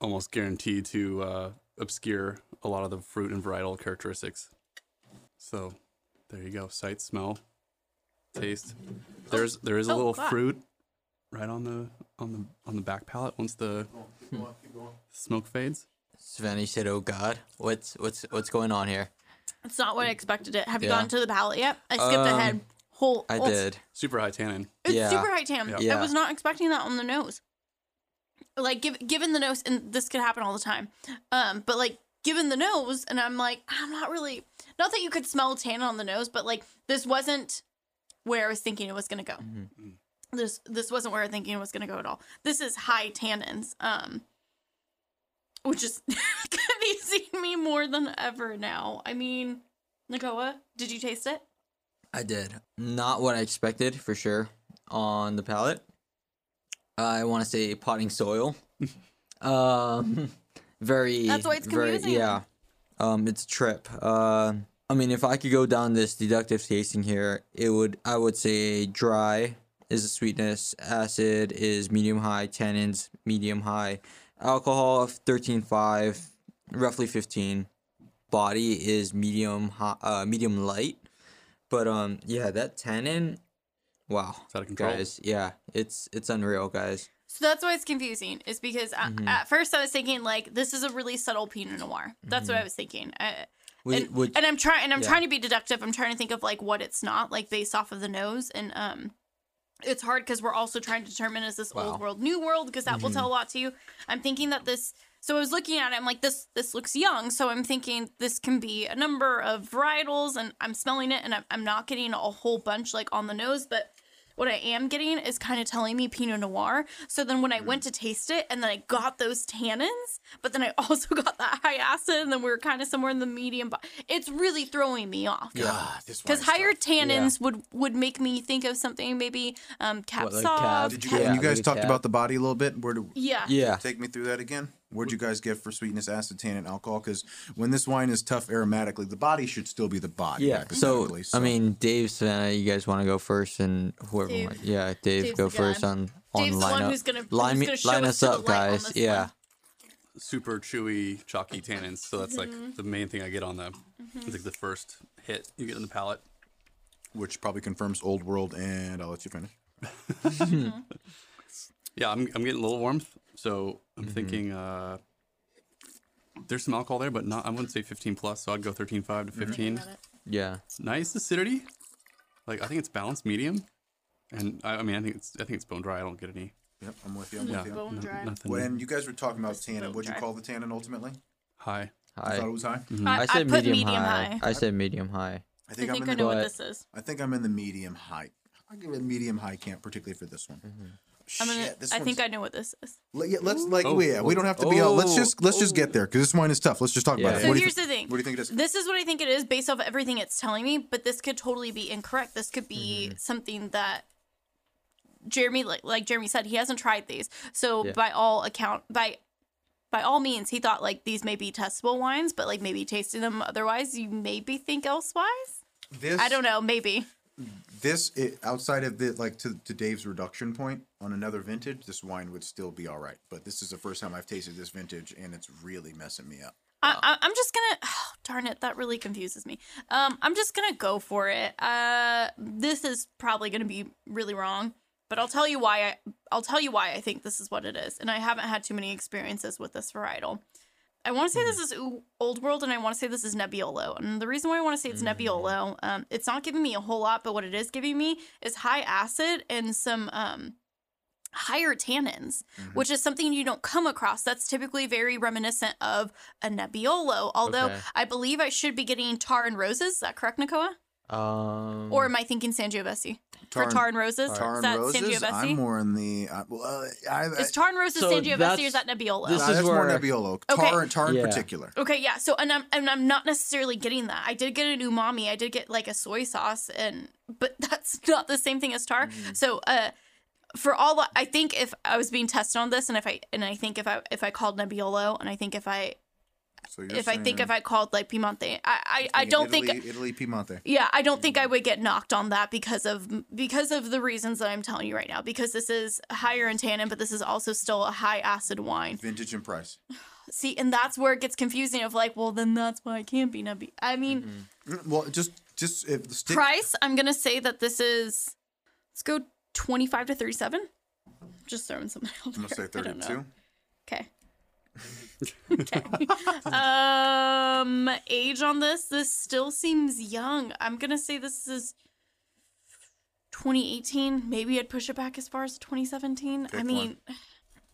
Speaker 2: almost guaranteed to uh, obscure a lot of the fruit and varietal characteristics. So there you go. Sight, smell, taste. There's there is a
Speaker 3: Oh,
Speaker 2: little
Speaker 3: God.
Speaker 2: fruit right on the on the on the back palate once the smoke fades.
Speaker 4: Savannah said, "Oh God, what's what's what's going on here?"
Speaker 3: It's not what I expected it. Have you
Speaker 4: Yeah.
Speaker 3: gone to the palate yet? I skipped
Speaker 4: Um,
Speaker 3: ahead. Whole.
Speaker 4: I did.
Speaker 2: Super high tannin.
Speaker 3: It's
Speaker 4: Yeah.
Speaker 3: super high tam.
Speaker 2: Yeah.
Speaker 4: Yeah.
Speaker 3: I was not expecting that on the nose. Like, give, given the nose, and this could happen all the time. Um, but like, given the nose, and I'm like, I'm not really. Not that you could smell tannin on the nose, but like, this wasn't where I was thinking it was gonna go. This this wasn't where I was thinking it was gonna go at all. This is high tannins. Um. Which is confusing me more than ever now. I mean, Nakoa, did you taste it?
Speaker 4: I did. Not what I expected for sure on the palate. I want to say potting soil. um, very.
Speaker 3: That's why it's
Speaker 4: very,
Speaker 3: confusing.
Speaker 4: Yeah. Um, it's a trip. Uh, I mean, if I could go down this deductive tasting here, it would. I would say dry is the sweetness, acid is medium high, tannins medium high, alcohol thirteen five, roughly fifteen. Body is medium high, uh, medium light. But um, yeah, that tannin, wow,
Speaker 2: It's out of control.
Speaker 4: guys, yeah, it's it's unreal, guys.
Speaker 3: So that's why it's confusing. Is because a-
Speaker 4: Mm-hmm.
Speaker 3: at first I was thinking like this is a really subtle Pinot Noir. That's what I was thinking. I,
Speaker 4: Would,
Speaker 3: and,
Speaker 4: Mm-hmm. would,
Speaker 3: and I'm trying and I'm
Speaker 4: yeah.
Speaker 3: trying to be deductive. I'm trying to think of like what it's not like based off of the nose and um. It's hard because we're also trying to determine is this
Speaker 4: Wow. Mm-hmm.
Speaker 3: old world, new world, because that will tell a lot to you. I'm thinking that this So I was looking at it, I'm like, this this looks young. So I'm thinking this can be a number of varietals, and I'm smelling it, and I'm, I'm not getting a whole bunch like on the nose, but what I am getting is kind of telling me Pinot Noir. So then when I went to taste it, and then I got those tannins, but then I also got that high acid, and then we were kind of somewhere in the medium. But it's really throwing me off.
Speaker 1: Yeah, this
Speaker 3: Because higher
Speaker 1: tough.
Speaker 3: tannins would would make me think of something maybe um cap
Speaker 4: What, like
Speaker 3: sauv,
Speaker 4: cab?
Speaker 1: Did you,
Speaker 3: cap-
Speaker 4: Yeah,
Speaker 1: and you guys talked
Speaker 4: tab.
Speaker 1: about the body a little bit. Where do
Speaker 3: yeah.
Speaker 4: Yeah.
Speaker 1: take me through that again? What'd you guys get for sweetness, acid, tannin, alcohol? Because when this wine is tough aromatically, the body should still be the body.
Speaker 4: Yeah. So,
Speaker 1: hypothetically,
Speaker 4: I mean, Dave, Savannah, uh, you guys want to go first, and whoever.
Speaker 3: Dave.
Speaker 4: want- yeah, Dave,
Speaker 3: Dave's
Speaker 4: go first on on
Speaker 3: Dave's the one
Speaker 4: lineup.
Speaker 3: who's gonna-
Speaker 4: line
Speaker 3: who's
Speaker 4: me,
Speaker 3: gonna
Speaker 4: line
Speaker 3: us
Speaker 4: us up, guys. Yeah.
Speaker 3: one.
Speaker 2: Super chewy, chalky tannins. So that's
Speaker 3: Mm-hmm.
Speaker 2: like the main thing I get on the. Mm-hmm. It's like the first hit you get in the palate.
Speaker 1: which probably confirms old world, and I'll let you finish. Mm-hmm.
Speaker 2: Yeah, I'm, I'm getting a little warmth. So I'm
Speaker 4: Mm-hmm.
Speaker 2: thinking uh, there's some alcohol there, but not. I wouldn't say 15 plus. So I'd go 13.5
Speaker 4: Mm-hmm.
Speaker 2: to 15.
Speaker 4: Yeah.
Speaker 2: Nice acidity. Like I think it's balanced, medium. And I, I mean, I think it's I think it's bone dry. I don't get any.
Speaker 1: Yep, I'm with you. I'm
Speaker 2: Yeah,
Speaker 1: with you.
Speaker 3: Bone
Speaker 2: no-
Speaker 3: dry.
Speaker 2: nothing
Speaker 1: When you guys were talking about tannin, what'd you call the tannin ultimately?
Speaker 2: high.
Speaker 1: I thought it
Speaker 4: High.
Speaker 1: was high.
Speaker 3: I,
Speaker 4: I said
Speaker 3: put
Speaker 4: medium,
Speaker 3: medium
Speaker 4: high.
Speaker 3: high.
Speaker 4: I said medium high.
Speaker 1: I
Speaker 3: I
Speaker 1: think,
Speaker 3: think
Speaker 1: I'm
Speaker 3: I
Speaker 1: in the,
Speaker 3: know what this is.
Speaker 1: I think I'm in the medium high. I'll give it medium high camp, particularly for this one.
Speaker 3: I'm gonna.
Speaker 1: Shit, this
Speaker 3: I think I know what this is.
Speaker 1: Let, yeah, let's like
Speaker 2: Oh,
Speaker 1: yeah, we don't have to be out. Let's
Speaker 4: oh,
Speaker 1: just let's just get there because this wine is tough. Let's just talk about it.
Speaker 3: So
Speaker 1: What do you
Speaker 3: here's
Speaker 1: thi-
Speaker 3: the thing.
Speaker 1: What do you think it is?
Speaker 3: This is what I think it is based off everything it's telling me, but this could totally be incorrect. This could be
Speaker 1: Mm-hmm.
Speaker 3: something that Jeremy, like, like Jeremy said, he hasn't tried these. So
Speaker 4: Yeah.
Speaker 3: by all account, by by all means, he thought like these may be testable wines, but like maybe tasting them otherwise, you maybe think elsewise.
Speaker 1: This
Speaker 3: I don't know, maybe.
Speaker 1: This it, outside of the like to, to Dave's reduction point on another vintage, this wine would still be all right. But this is the first time I've tasted this vintage, and it's really messing me up.
Speaker 3: I, I, I'm just gonna. Oh, darn it, that really confuses me. Um, I'm just gonna go for it. Uh, this is probably gonna be really wrong, but I'll tell you why. I I'll tell you why I think this is what it is, and I haven't had too many experiences with this varietal. I want to say this is Old World, and I want to say this is Nebbiolo. And the reason why I want to say it's Nebbiolo, um, it's not giving me a whole lot, but what it is giving me is high acid and some um, higher tannins, which is something you don't come across. That's typically very reminiscent of a Nebbiolo. Although
Speaker 4: Okay.
Speaker 3: I believe I should be getting tar and roses. Is that correct, Nakoa?
Speaker 4: Um,
Speaker 3: Or am I thinking Sangiovese?
Speaker 1: Tar
Speaker 3: For
Speaker 1: and-
Speaker 3: tar and roses?
Speaker 1: Tar
Speaker 3: is
Speaker 1: and
Speaker 3: that
Speaker 1: roses.
Speaker 3: Sangiovese?
Speaker 1: I'm more in the. Uh, well, uh, I, I,
Speaker 3: is tar and roses
Speaker 4: So
Speaker 3: Sangiovese or is that Nebbiolo?
Speaker 4: this
Speaker 1: nah,
Speaker 4: is
Speaker 1: that's more
Speaker 4: where-
Speaker 1: Nebbiolo.
Speaker 3: Okay.
Speaker 1: Tar, tar in
Speaker 4: Yeah.
Speaker 1: particular.
Speaker 3: Okay, yeah. So and I'm and I'm not necessarily getting that. I did get an umami. I did get like a soy sauce and but that's not the same thing as tar.
Speaker 1: Mm-hmm.
Speaker 3: So uh for all I think if I was being tested on this and if I and I think if I if I called Nebbiolo and I think if I
Speaker 1: So
Speaker 3: if I think if I called like Piemonte, I I, I don't think
Speaker 1: Italy Piemonte.
Speaker 3: yeah, I don't think I would get knocked on that because of because of the reasons that I'm telling you right now. Because this is higher in tannin, but this is also still a high acid wine.
Speaker 1: Vintage and price.
Speaker 3: See, and that's where it gets confusing. Of like, well, then that's why it can't be Nebbi. I mean,
Speaker 1: Mm, Well, just just if stick.
Speaker 3: price. I'm gonna say that this is. Let's go 25 to 37. Just throwing something out
Speaker 1: I'm gonna say
Speaker 3: there. I don't
Speaker 1: 32.
Speaker 3: Okay. okay. um, age on this. This still seems young. I'm gonna say this is 2018. Maybe I'd push it back as far as 2017. I mean,
Speaker 1: one.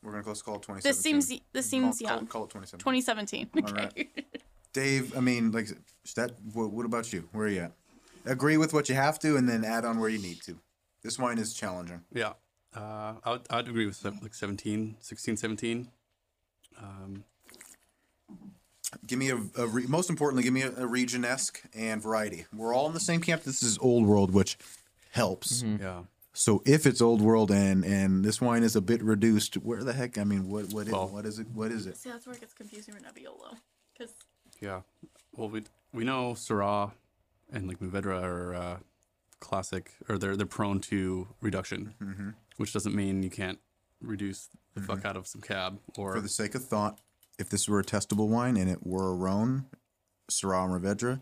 Speaker 1: We're gonna let's call it 2017.
Speaker 3: this seems this seems
Speaker 1: call, call-
Speaker 3: young.
Speaker 1: Call, it 2017.
Speaker 3: 2017. Okay.
Speaker 1: right. Dave, I mean, like, that what, what about you? Where are you at? Agree with what you have to, and then add on where you need to. This wine is challenging.
Speaker 2: Yeah. Uh, I would, I'd agree with like 17, 16, 17. Um,
Speaker 1: Give me a, a re, most importantly, give me a, a region esque and variety. We're all in the same camp. This is old world, which helps.
Speaker 2: yeah.
Speaker 1: So if it's old world and and this wine is a bit reduced, where the heck? I mean, what what is,
Speaker 2: Well-
Speaker 1: what is it? What is it?
Speaker 3: See, that's where it gets confusing with Nebbiolo. Because
Speaker 2: Yeah. Well, we we know Syrah and like Mourvedre are uh, classic, or they're they're prone to reduction,
Speaker 1: Mm-hmm.
Speaker 2: which doesn't mean you can't reduce the fuck out of some cab or
Speaker 1: For the sake of thought, if this were a testable wine and it were a Rhone, Syrah and Mourvedre,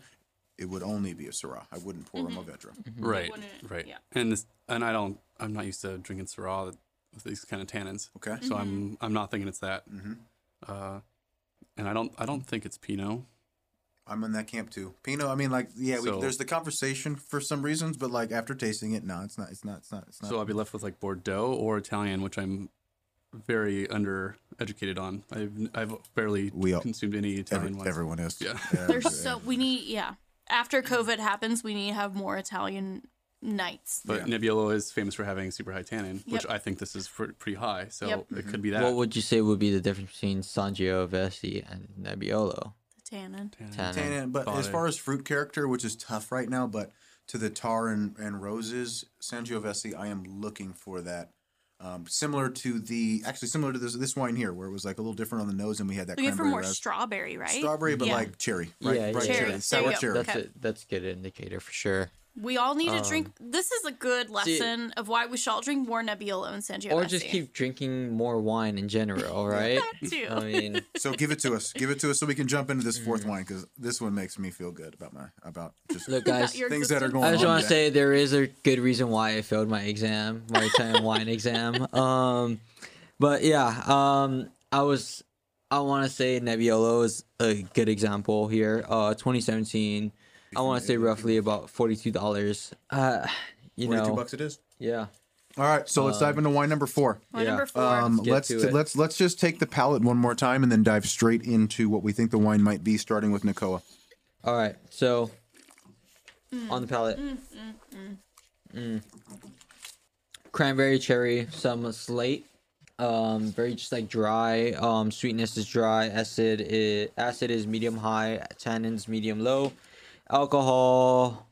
Speaker 1: it would only be a Syrah. I wouldn't pour a Mourvedre.
Speaker 2: right,
Speaker 3: wouldn't-
Speaker 2: right.
Speaker 3: yeah.
Speaker 2: And this, and I don't, I'm not used to drinking Syrah with these kind of tannins,
Speaker 1: Okay.
Speaker 2: so I'm I'm not thinking it's that.
Speaker 1: Mm-hmm.
Speaker 2: Uh, and I don't I don't think it's Pinot.
Speaker 1: I'm in that camp too. Pinot. I mean, like, yeah, we,
Speaker 2: So-
Speaker 1: there's the conversation for some reasons, but like after tasting it, no, it's not. It's not. It's not. It's not.
Speaker 2: So I'll be left with like Bordeaux or Italian, which I'm very undereducated on. I've I've barely
Speaker 1: We all-
Speaker 2: consumed any Italian
Speaker 1: Every,
Speaker 2: wines.
Speaker 1: everyone is.
Speaker 2: Yeah.
Speaker 3: There's so we need yeah. After COVID happens, we need to have more Italian nights.
Speaker 2: But Nebbiolo is famous for having super high tannin, which I think this is pr- pretty high. So
Speaker 3: Yep.
Speaker 2: it could be mm-hmm. that.
Speaker 4: What would you say would be the difference between Sangiovese and Nebbiolo?
Speaker 3: The tannin.
Speaker 4: Tannin.
Speaker 1: Tannin, but as far as fruit character, which is tough right now, but to the tar and, and roses, Sangiovese, I am looking for that. Um, similar to the actually similar to this this wine here, where it was like a little different on the nose, and we had that
Speaker 3: Looking for more
Speaker 1: ras-
Speaker 3: strawberry, right?
Speaker 1: strawberry, but
Speaker 3: Yeah.
Speaker 1: like cherry, right?
Speaker 4: Yeah,
Speaker 1: right
Speaker 4: yeah,
Speaker 3: Cherry.
Speaker 1: cherry, sour cherry.
Speaker 4: That's
Speaker 3: Okay.
Speaker 4: a, that's a good indicator for sure.
Speaker 3: We all need to
Speaker 1: Um,
Speaker 3: drink. This is a good lesson of why we should all drink more Nebbiolo and Sangiovese.
Speaker 4: Or just keep drinking more wine in general, right?
Speaker 3: that too.
Speaker 4: I mean,
Speaker 1: So give it to us, give it to us, so we can jump into this
Speaker 4: Mm.
Speaker 1: fourth wine because this one makes me feel good about my about just
Speaker 4: look, guys.
Speaker 3: Your
Speaker 1: things that are
Speaker 3: existence.
Speaker 1: going
Speaker 4: I just
Speaker 1: on
Speaker 4: want to say there is a good reason why I failed my exam, my Italian wine exam. Um, but yeah, um, I was, I want to say Nebbiolo is a good example here. Uh, 2017, I want to say roughly about forty-two dollars. Uh, you
Speaker 1: forty-two
Speaker 4: know,
Speaker 1: bucks it is.
Speaker 4: yeah.
Speaker 1: All right, so let's dive into wine number four.
Speaker 3: Wine
Speaker 4: Yeah.
Speaker 3: number four.
Speaker 1: Um,
Speaker 4: get
Speaker 1: let's
Speaker 4: to
Speaker 1: t-
Speaker 4: it.
Speaker 1: let's let's just take the palate one more time and then dive straight into what we think the wine might be, starting with Nakoa.
Speaker 4: All right, so on the palate, Mm. cranberry, cherry, some slate, um, very just like dry. Um, sweetness is dry. Acid is acid is medium high. Tannins medium low. Alcohol,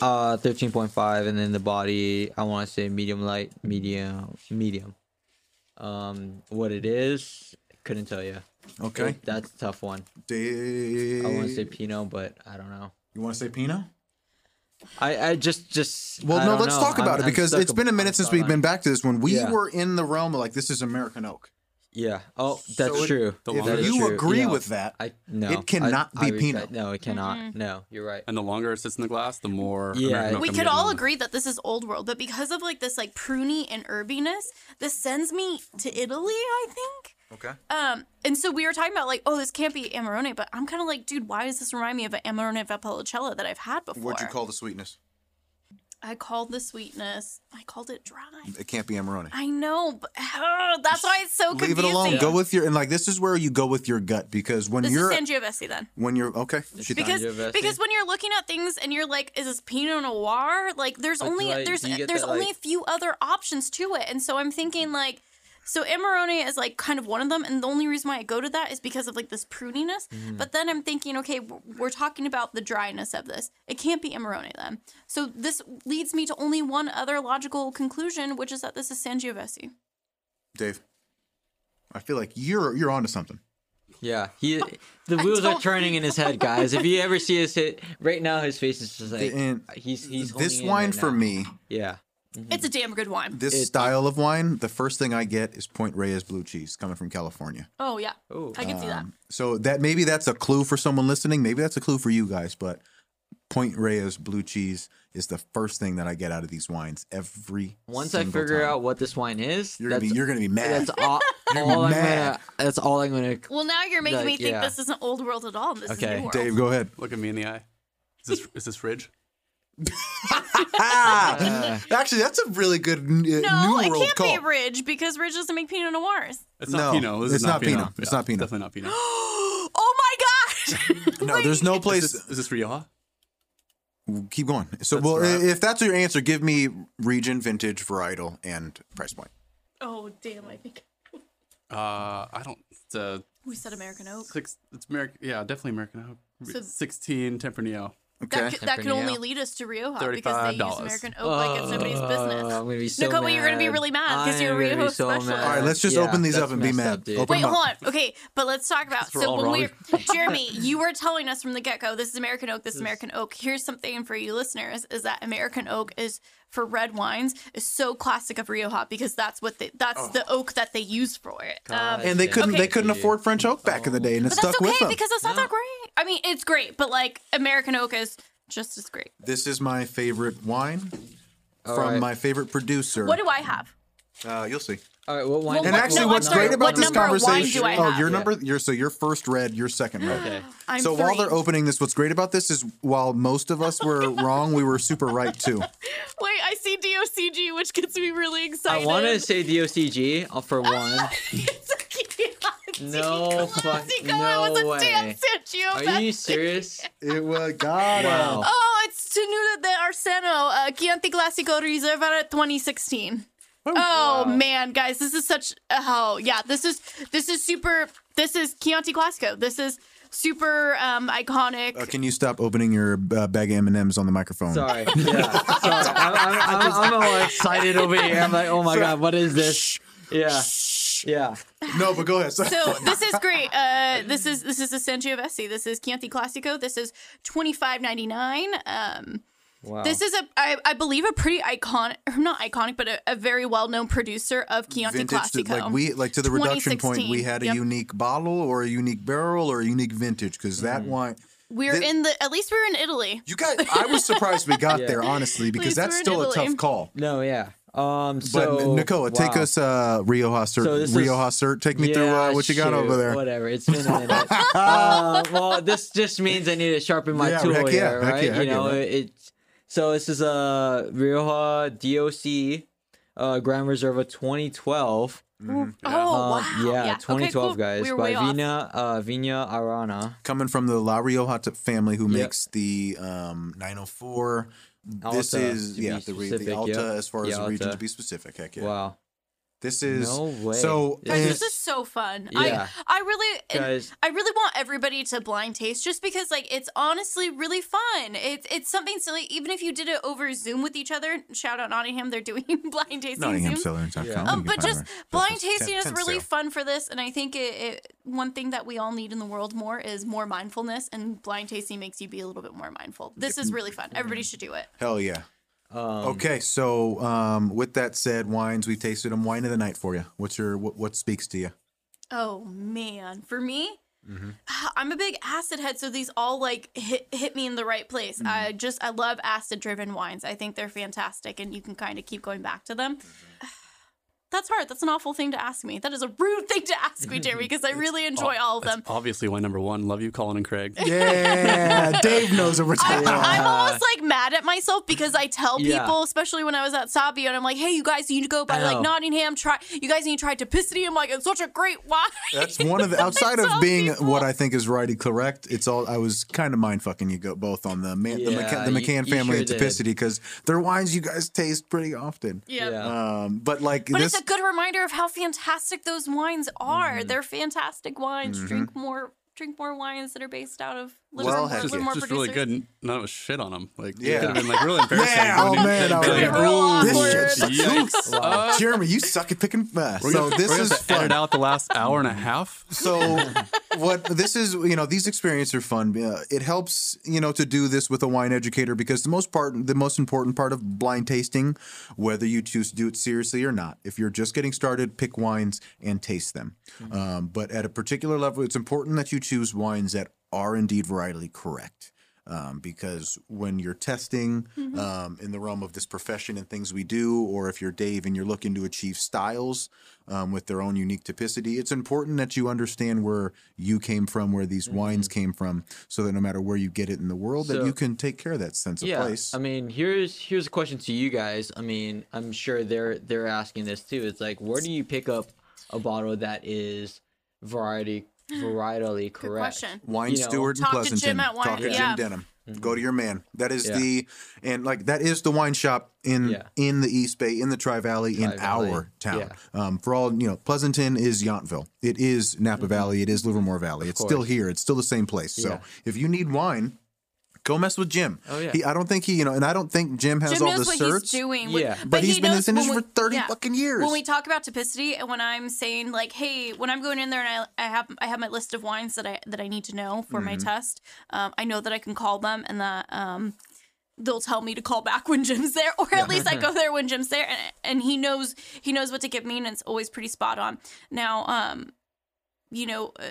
Speaker 4: uh, thirteen point five, and then the body I want to say medium light, medium, medium. Um, what it is, couldn't tell you.
Speaker 1: Okay,
Speaker 4: That's a tough one.
Speaker 1: Dave.
Speaker 4: I want to say Pinot, but I don't know.
Speaker 1: You want to say Pinot?
Speaker 4: I, I just just
Speaker 1: Well,
Speaker 4: I
Speaker 1: no. Let's
Speaker 4: know.
Speaker 1: talk
Speaker 4: I'm-
Speaker 1: about it because it's been a minute since we've been back to this one. We
Speaker 4: Yeah.
Speaker 1: were in the realm of like this is American oak.
Speaker 4: Yeah. Oh, that's
Speaker 1: So it-
Speaker 4: true.
Speaker 2: The
Speaker 1: If
Speaker 2: longer
Speaker 4: That is
Speaker 1: you
Speaker 4: true.
Speaker 1: agree
Speaker 4: Yeah.
Speaker 1: with that,
Speaker 4: I no.
Speaker 1: it cannot
Speaker 4: I,
Speaker 1: be
Speaker 4: I
Speaker 1: Pinot.
Speaker 4: retract- No, it cannot.
Speaker 3: Mm-hmm.
Speaker 4: No, you're right.
Speaker 2: and the longer it sits in the glass, the more.
Speaker 4: Yeah,
Speaker 2: American
Speaker 3: we could all
Speaker 2: getting.
Speaker 3: agree that this is old world, but because of like this like pruny and herbiness, this sends me to Italy, I think.
Speaker 1: Okay.
Speaker 3: Um, and so we were talking about like, oh, this can't be Amarone, but I'm kind of like, dude, why does this remind me of an Amarone Valpolicella that I've had before?
Speaker 1: What'd you call the sweetness?
Speaker 3: I called the sweetness. I called it dry.
Speaker 1: It can't be Amarone.
Speaker 3: I know, but oh, that's why it's so confusing.
Speaker 1: Leave it alone. Go with your and like this is where you go with your gut because when
Speaker 3: This
Speaker 1: you're
Speaker 3: is Sangiovese then.
Speaker 1: when you're okay. She-
Speaker 3: because
Speaker 4: Sangiovese?
Speaker 3: because when you're looking at things and you're like, is this Pinot Noir? Like, there's
Speaker 4: But
Speaker 3: only
Speaker 4: I-
Speaker 3: there's
Speaker 4: do you get
Speaker 3: there's
Speaker 4: that,
Speaker 3: only
Speaker 4: like-
Speaker 3: a few other options to it, and so I'm thinking like, so Amarone is like kind of one of them, and the only reason why I go to that is because of like this pruniness.
Speaker 4: Mm-hmm.
Speaker 3: But then I'm thinking, okay, we're talking about the dryness of this. It can't be Amarone then. So this leads me to only one other logical conclusion, which is that this is Sangiovese.
Speaker 1: Dave. I feel like you're you're onto something.
Speaker 4: Yeah, he the wheels are turning in his head, guys. If you ever see his hit right now, his face is just like
Speaker 1: And
Speaker 4: he's he's
Speaker 1: this
Speaker 4: honing in
Speaker 1: wine
Speaker 4: right
Speaker 1: for
Speaker 4: now.
Speaker 1: me,
Speaker 4: Yeah,
Speaker 3: It's a damn good wine.
Speaker 1: this
Speaker 4: It-
Speaker 1: style of wine, the first thing I get is Point Reyes blue cheese coming from California.
Speaker 3: Oh yeah,
Speaker 4: Oh.
Speaker 3: I can see that.
Speaker 1: Um, so that maybe that's a clue for someone listening. Maybe that's a clue for you guys, but Point Reyes blue cheese is the first thing that I get out of these wines every.
Speaker 4: once I figure
Speaker 1: time.
Speaker 4: out what this wine is,
Speaker 1: you're gonna be you're gonna be mad.
Speaker 4: that's all, all I'm
Speaker 1: mad.
Speaker 4: gonna. That's all I'm gonna.
Speaker 3: Well, now you're making me think
Speaker 4: yeah.
Speaker 3: this isn't old world at all. This
Speaker 4: Okay.
Speaker 3: is new world.
Speaker 1: Dave, go ahead.
Speaker 2: Look at me in the eye. Is this is this Ridge?
Speaker 4: Uh,
Speaker 1: Actually, that's a really good uh,
Speaker 3: No,
Speaker 1: new
Speaker 3: it
Speaker 1: world
Speaker 3: can't
Speaker 1: call.
Speaker 3: be Ridge because Ridge doesn't make Pinot Noirs.
Speaker 2: It's
Speaker 1: No,
Speaker 2: not Pinot. This
Speaker 1: it's
Speaker 2: is
Speaker 1: not Pinot.
Speaker 2: Pinot.
Speaker 1: It's
Speaker 2: Yeah,
Speaker 1: not Pinot.
Speaker 2: Definitely not Pinot.
Speaker 3: oh my gosh!
Speaker 1: No, there's no
Speaker 2: Is
Speaker 1: place.
Speaker 2: this, is this Rioja?
Speaker 1: Keep going. So,
Speaker 2: That's
Speaker 1: well,
Speaker 2: right.
Speaker 1: if that's your answer, give me region, vintage, varietal, and price point.
Speaker 3: oh damn! I think
Speaker 2: Uh, I don't. It's a
Speaker 3: we said American oak.
Speaker 2: six. It's American. Yeah, definitely American oak.
Speaker 3: So-
Speaker 2: Sixteen Tempranillo.
Speaker 1: Okay.
Speaker 3: That, could, that could only lead us to Rioja because they use
Speaker 2: $35.
Speaker 3: American oak like it's nobody's
Speaker 4: Oh,
Speaker 3: business.
Speaker 4: I'm gonna be so
Speaker 3: Nicole,
Speaker 4: mad.
Speaker 3: you're gonna be really mad 'cause you're a
Speaker 4: I'm gonna be
Speaker 3: Rioja
Speaker 4: so
Speaker 3: specialist.
Speaker 4: mad.
Speaker 1: All right, let's just
Speaker 4: Yeah,
Speaker 1: open these
Speaker 4: that's
Speaker 1: up and be
Speaker 4: messed
Speaker 1: mad.
Speaker 4: up, dude.
Speaker 1: Open
Speaker 3: Wait,
Speaker 1: them up.
Speaker 3: hold on. Okay, but let's talk about
Speaker 2: we're
Speaker 3: so
Speaker 2: all
Speaker 3: when
Speaker 2: wrong.
Speaker 3: we're Jeremy, you were telling us from the get go, this is American oak, this is American oak. Here's something for you listeners: is that American oak is for red wines is so classic of Rioja because that's what they, that's the oak that they use for it. Um,
Speaker 1: And they couldn't
Speaker 3: Okay.
Speaker 1: they couldn't afford French oak back in the day, and it
Speaker 3: but
Speaker 1: stuck
Speaker 3: that's
Speaker 1: with
Speaker 3: okay
Speaker 1: them.
Speaker 3: because it's not that great. I mean, it's great, but like American oak is just as great.
Speaker 1: This is my favorite wine
Speaker 4: All
Speaker 1: from
Speaker 4: right.
Speaker 1: my favorite producer.
Speaker 3: What do I have?
Speaker 1: uh, you'll see.
Speaker 4: All right, what wine?
Speaker 3: Well,
Speaker 1: And
Speaker 3: what-
Speaker 1: actually,
Speaker 3: no,
Speaker 1: what's
Speaker 3: sorry,
Speaker 1: great about
Speaker 3: what
Speaker 1: this
Speaker 3: number wine
Speaker 1: conversation?
Speaker 3: do I
Speaker 1: oh,
Speaker 3: have?
Speaker 1: your
Speaker 4: Yeah.
Speaker 1: number. Your so your first red, your second red.
Speaker 4: Okay.
Speaker 3: I'm
Speaker 1: So while they're opening this, what's great about this is while most of us were wrong, we were super right too.
Speaker 3: Wait, I I see DOCG, which gets me really excited.
Speaker 4: I want to say DOCG uh, for one.
Speaker 3: it's a
Speaker 4: No fuck- no
Speaker 3: it was a
Speaker 4: way.
Speaker 3: damn Sangiovese.
Speaker 4: Are you serious?
Speaker 1: It was God.
Speaker 4: Wow.
Speaker 3: Oh, it's Tenuta di Arceno, uh, Chianti Classico Reserva 2016. Oh, man, guys, this is such oh yeah, this is this is super this is Chianti Classico. This is super um iconic.
Speaker 1: Uh, can you stop opening your uh, bag of M and M's on the microphone?
Speaker 4: Sorry. Yeah. Sorry. I'm, I'm, I'm, I'm all excited over here. I'm like, oh my god, what is this? Yeah. Yeah.
Speaker 1: No, but go ahead.
Speaker 3: So this is great. Uh, this is this is a Sangiovese. This is Chianti Classico. This is twenty five ninety nine. Um,
Speaker 4: Wow.
Speaker 3: this is a I, I believe a pretty iconic, or not iconic, but a, a very well known producer of Chianti
Speaker 1: vintage to,
Speaker 3: Classico.
Speaker 1: like we like to the reduction point we had a
Speaker 3: Yep.
Speaker 1: unique bottle or a unique barrel or a unique vintage because that
Speaker 4: Mm-hmm.
Speaker 1: wine
Speaker 3: We're
Speaker 1: Thi-
Speaker 3: in the at least we're in Italy.
Speaker 1: you guys i was surprised we got
Speaker 4: Yeah.
Speaker 1: there honestly because that's still a tough call
Speaker 4: no, yeah. Um.
Speaker 1: but
Speaker 4: So,
Speaker 1: Nicola, take us uh Rioja cert,
Speaker 4: So this is-
Speaker 1: Rioja cert. Take me through uh,
Speaker 4: Yeah,
Speaker 1: what you got over there.
Speaker 4: Whatever. It's been a minute. uh, well, this just means I need to sharpen my
Speaker 1: Yeah,
Speaker 4: tool
Speaker 1: heck yeah,
Speaker 4: here,
Speaker 1: heck
Speaker 4: right?
Speaker 1: yeah, heck
Speaker 4: you know,
Speaker 1: yeah, man.
Speaker 4: it's so this is a Rioja DOC uh, Grand Reserva 2012.
Speaker 3: Oh
Speaker 4: Um,
Speaker 3: wow!
Speaker 4: Yeah,
Speaker 3: Okay,
Speaker 4: 2012
Speaker 3: cool.
Speaker 4: guys
Speaker 3: We
Speaker 4: by. Vina uh, Vina Arana.
Speaker 1: Coming from the La Rioja family who
Speaker 4: Yep.
Speaker 1: makes the um 904. this
Speaker 4: Alta,
Speaker 1: is yeah
Speaker 4: be
Speaker 1: the, the Alta
Speaker 4: yep.
Speaker 1: as far as
Speaker 4: Yeah,
Speaker 1: the region
Speaker 4: Alta.
Speaker 1: to be specific. Heck yeah.
Speaker 4: Wow.
Speaker 1: This is
Speaker 4: No way.
Speaker 1: so
Speaker 4: This
Speaker 3: Guys, this is so fun.
Speaker 4: Yeah.
Speaker 3: I I really
Speaker 4: Guys.
Speaker 3: I really want everybody to blind taste just because like it's honestly really fun. It's it's something silly. Even if you did it over Zoom with each other, shout out Nottingham, they're doing blind tasting
Speaker 1: Nottingham
Speaker 3: Zoom.
Speaker 1: Cellars.com.
Speaker 4: Yeah.
Speaker 3: Um, but just blind tasting is really
Speaker 1: sale.
Speaker 3: fun for this, and I think it, it one thing that we all need in the world more is more mindfulness, and blind tasting makes you be a little bit more mindful. This is really fun. Everybody should do it.
Speaker 1: Hell yeah.
Speaker 4: Um,
Speaker 1: Okay, so um, with that said, wines we tasted them. Wine of the night for you. What's your what, what speaks to you?
Speaker 3: Oh man, for me,
Speaker 1: Mm-hmm.
Speaker 3: I'm a big acid head, so these all like hit hit me in the right place.
Speaker 1: Mm-hmm.
Speaker 3: I just I love acid driven wines. I think they're fantastic, and you can kind of keep going back to them.
Speaker 1: Mm-hmm.
Speaker 3: That's hard. That's an awful thing to ask me. That is a rude thing to ask me, Jeremy, because I really enjoy all of
Speaker 2: That's
Speaker 3: them.
Speaker 2: obviously why number one. Love you, Colin and Craig.
Speaker 1: Yeah, Dave knows what we're
Speaker 3: I'm,
Speaker 1: talking about.
Speaker 3: I'm almost like mad at myself because I tell
Speaker 4: Yeah.
Speaker 3: people, especially when I was at Sabio, and I'm like, "Hey, you guys need to go by like. Nottingham. Try, you guys need to try Tipicity." I'm like, "It's such a great wine."
Speaker 1: That's one of the outside of being
Speaker 3: people.
Speaker 1: what I think is righty correct. It's all I was kind of mind fucking you go both on the man, the,
Speaker 4: Yeah,
Speaker 1: McCann, the McCann
Speaker 4: you
Speaker 1: family
Speaker 4: sure
Speaker 1: and
Speaker 4: did.
Speaker 1: Typicity because they're wines you guys taste pretty often.
Speaker 3: yeah.
Speaker 4: Yeah.
Speaker 1: Um, but like
Speaker 3: But
Speaker 1: this,
Speaker 3: it's a good reminder of how fantastic those wines are.
Speaker 1: Mm-hmm.
Speaker 3: They're fantastic wines. Drink more drink more wines that are based out of
Speaker 1: Well,
Speaker 3: Livermore,
Speaker 1: heck
Speaker 2: Just,
Speaker 1: yeah.
Speaker 3: Livermore
Speaker 2: just really good. None of us shit on them. Like,
Speaker 1: Yeah.
Speaker 2: yeah. could have been like really embarrassing.
Speaker 1: Yeah, oh,
Speaker 2: Wouldn't
Speaker 1: man,
Speaker 2: it?
Speaker 1: I
Speaker 2: Been
Speaker 1: was
Speaker 2: like,
Speaker 1: like,
Speaker 3: real
Speaker 1: this shit sucks.
Speaker 2: Yikes. Uh,
Speaker 1: Jeremy, you suck at picking fast.
Speaker 2: we're
Speaker 1: So
Speaker 2: gonna,
Speaker 1: this
Speaker 2: we're gonna
Speaker 1: is
Speaker 2: have to edit out the last hour and a half.
Speaker 1: So what this is, you know, these experiences are fun. Uh, it helps, you know, to do this with a wine educator because the most part, the most important part of blind tasting, whether you choose to do it seriously or not, if you're just getting started, pick wines and taste them. Um, but at a particular level, it's important that you choose wines that are indeed varietally correct. Um, because when you're testing um, in the realm of this profession and things we do, or if you're Dave and you're looking to achieve styles um, with their own unique typicity, it's important that you understand where you came from, where these wines came from, so that no matter where you get it in the world, that you can take care of that sense of
Speaker 4: yeah,
Speaker 1: place.
Speaker 4: I mean, here's here's a question to you guys. I mean, I'm sure they're they're asking this too. It's like, where do you pick up a bottle that is variety varietally
Speaker 3: Good
Speaker 4: correct?
Speaker 3: question.
Speaker 1: Wine
Speaker 4: you know,
Speaker 1: Steward and
Speaker 3: Talk to
Speaker 1: Pleasanton.
Speaker 3: Jim at Wine-
Speaker 1: Talk to
Speaker 3: yeah.
Speaker 1: Jim Denham. Go to your man. That is
Speaker 4: Yeah.
Speaker 1: the and like that is the wine shop in
Speaker 4: Yeah.
Speaker 1: in the East Bay in the Tri Valley in
Speaker 4: Tri-Valley,
Speaker 1: our town.
Speaker 4: yeah.
Speaker 1: Um, for all you know, Pleasanton is Yountville. It is Napa Valley. It is Livermore Valley. It's still here. It's still the same place. So
Speaker 4: Yeah.
Speaker 1: if you need wine. Go mess with Jim.
Speaker 4: Oh, yeah.
Speaker 1: He, I don't think he, you know, and I don't think Jim has
Speaker 3: Jim
Speaker 1: all
Speaker 3: knows
Speaker 1: the
Speaker 3: what
Speaker 1: certs.
Speaker 3: he's doing.
Speaker 4: Yeah.
Speaker 1: But he's
Speaker 3: he
Speaker 1: been in
Speaker 3: knows
Speaker 1: this industry
Speaker 3: when
Speaker 1: for 30 fucking years.
Speaker 3: When we talk about typicity, and when I'm saying like, hey, when I'm going in there and I, I have I have my list of wines that I that I need to know for
Speaker 1: Mm-hmm.
Speaker 3: my test, um, I know that I can call them and that um, they'll tell me to call back when Jim's there, or at least I go there when Jim's there, and, and he knows he knows what to give me, and it's always pretty spot on. Now, um, you know, uh,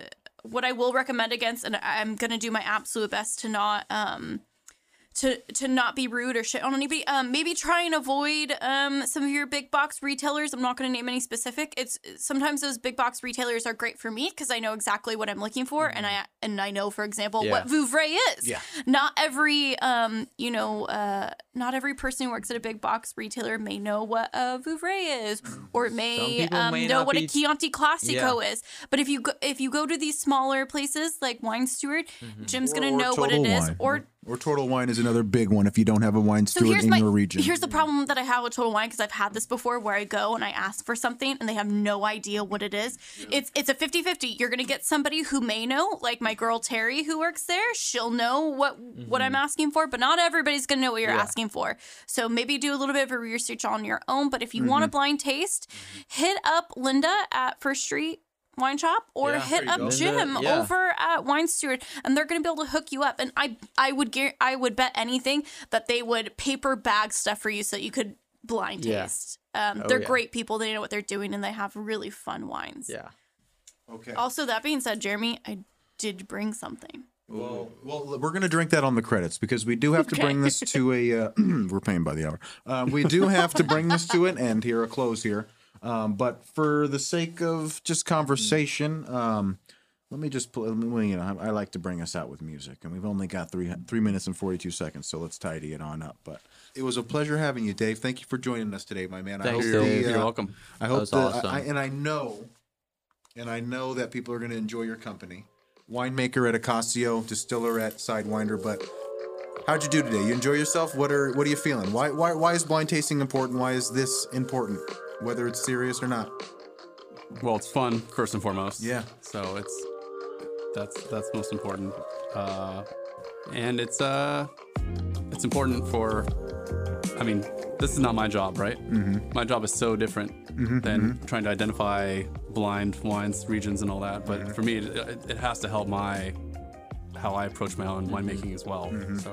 Speaker 3: what I will recommend against, and I'm gonna do my absolute best to not um to to not be rude or shit on anybody. Um, maybe try and avoid um some of your big box retailers. I'm not going to name any specific. It's sometimes those big box retailers are great for me because I know exactly what I'm looking for, and I and I know, for example, what Vouvray is.
Speaker 1: Yeah.
Speaker 3: Not every um you know uh not every person who works at a big box retailer may know what a Vouvray is, or may, um,
Speaker 4: may
Speaker 3: know what
Speaker 4: be-
Speaker 3: a Chianti Classico
Speaker 4: Yeah.
Speaker 3: is. But if you go, if you go to these smaller places like Wine Steward,
Speaker 4: Mm-hmm.
Speaker 3: Jim's
Speaker 1: Or-
Speaker 3: gonna
Speaker 1: or
Speaker 3: know what it is.
Speaker 1: Wine.
Speaker 3: Or
Speaker 1: or Total Wine is another big one if you don't have a wine steward
Speaker 3: here's
Speaker 1: in
Speaker 3: my
Speaker 1: your region.
Speaker 3: here's the problem that I have with Total Wine because I've had this before where I go and I ask for something and they have no idea what it is. It's it's a 50-50. You're gonna get somebody who may know, like my girl Terry who works there. She'll know what what I'm mm-hmm. asking for, but not everybody's gonna know what you're asking for. So maybe do a little bit of a research on your own. But if you want a mm-hmm. blind taste, mm-hmm. hit up Linda at First Street wine shop or
Speaker 4: Yeah,
Speaker 3: hit up
Speaker 4: go.
Speaker 3: Jim
Speaker 4: Linda, yeah.
Speaker 3: over at Wine Steward and they're going to be able to hook you up and I I would guar- I would bet anything that they would paper bag stuff for you so that you could blind
Speaker 4: Yeah.
Speaker 3: taste. Um,
Speaker 4: Oh,
Speaker 3: they're
Speaker 4: yeah.
Speaker 3: great people. They know what they're doing and they have really fun wines.
Speaker 4: Yeah.
Speaker 1: okay.
Speaker 3: Also, that being said, Jeremy, I did bring something.
Speaker 1: Well, well, we're gonna drink that on the credits because we do have to bring this to a. Uh, we're paying by the hour. Um, we do have to bring this to an end here, a close here. Um, but for the sake of just conversation, um, let me just play. Well, you know, I, I like to bring us out with music, and we've only got three three minutes and forty two seconds, so let's tidy it on up. But it was a pleasure having you, Dave. Thank you for joining us today, my man.
Speaker 4: Thanks,
Speaker 1: I hope the,
Speaker 2: You're
Speaker 1: uh,
Speaker 2: welcome.
Speaker 1: I hope that,
Speaker 4: awesome.
Speaker 1: I, and I know, and I know that people are going to enjoy your company. Winemaker at Occasio, distiller at Sidewinder. But how'd you do today? You enjoy yourself? What are what are you feeling? Why why why is blind tasting important? Why is this important? Whether it's serious or not.
Speaker 2: Well, it's fun first and foremost.
Speaker 1: Yeah.
Speaker 2: So it's that's that's most important, uh, and it's uh it's important for. I mean, this is not my job, right? Mm-hmm. My job is so different than trying to identify blind wines, regions, and all that. But for me, it, it- has to help my how I approach my own winemaking as well. So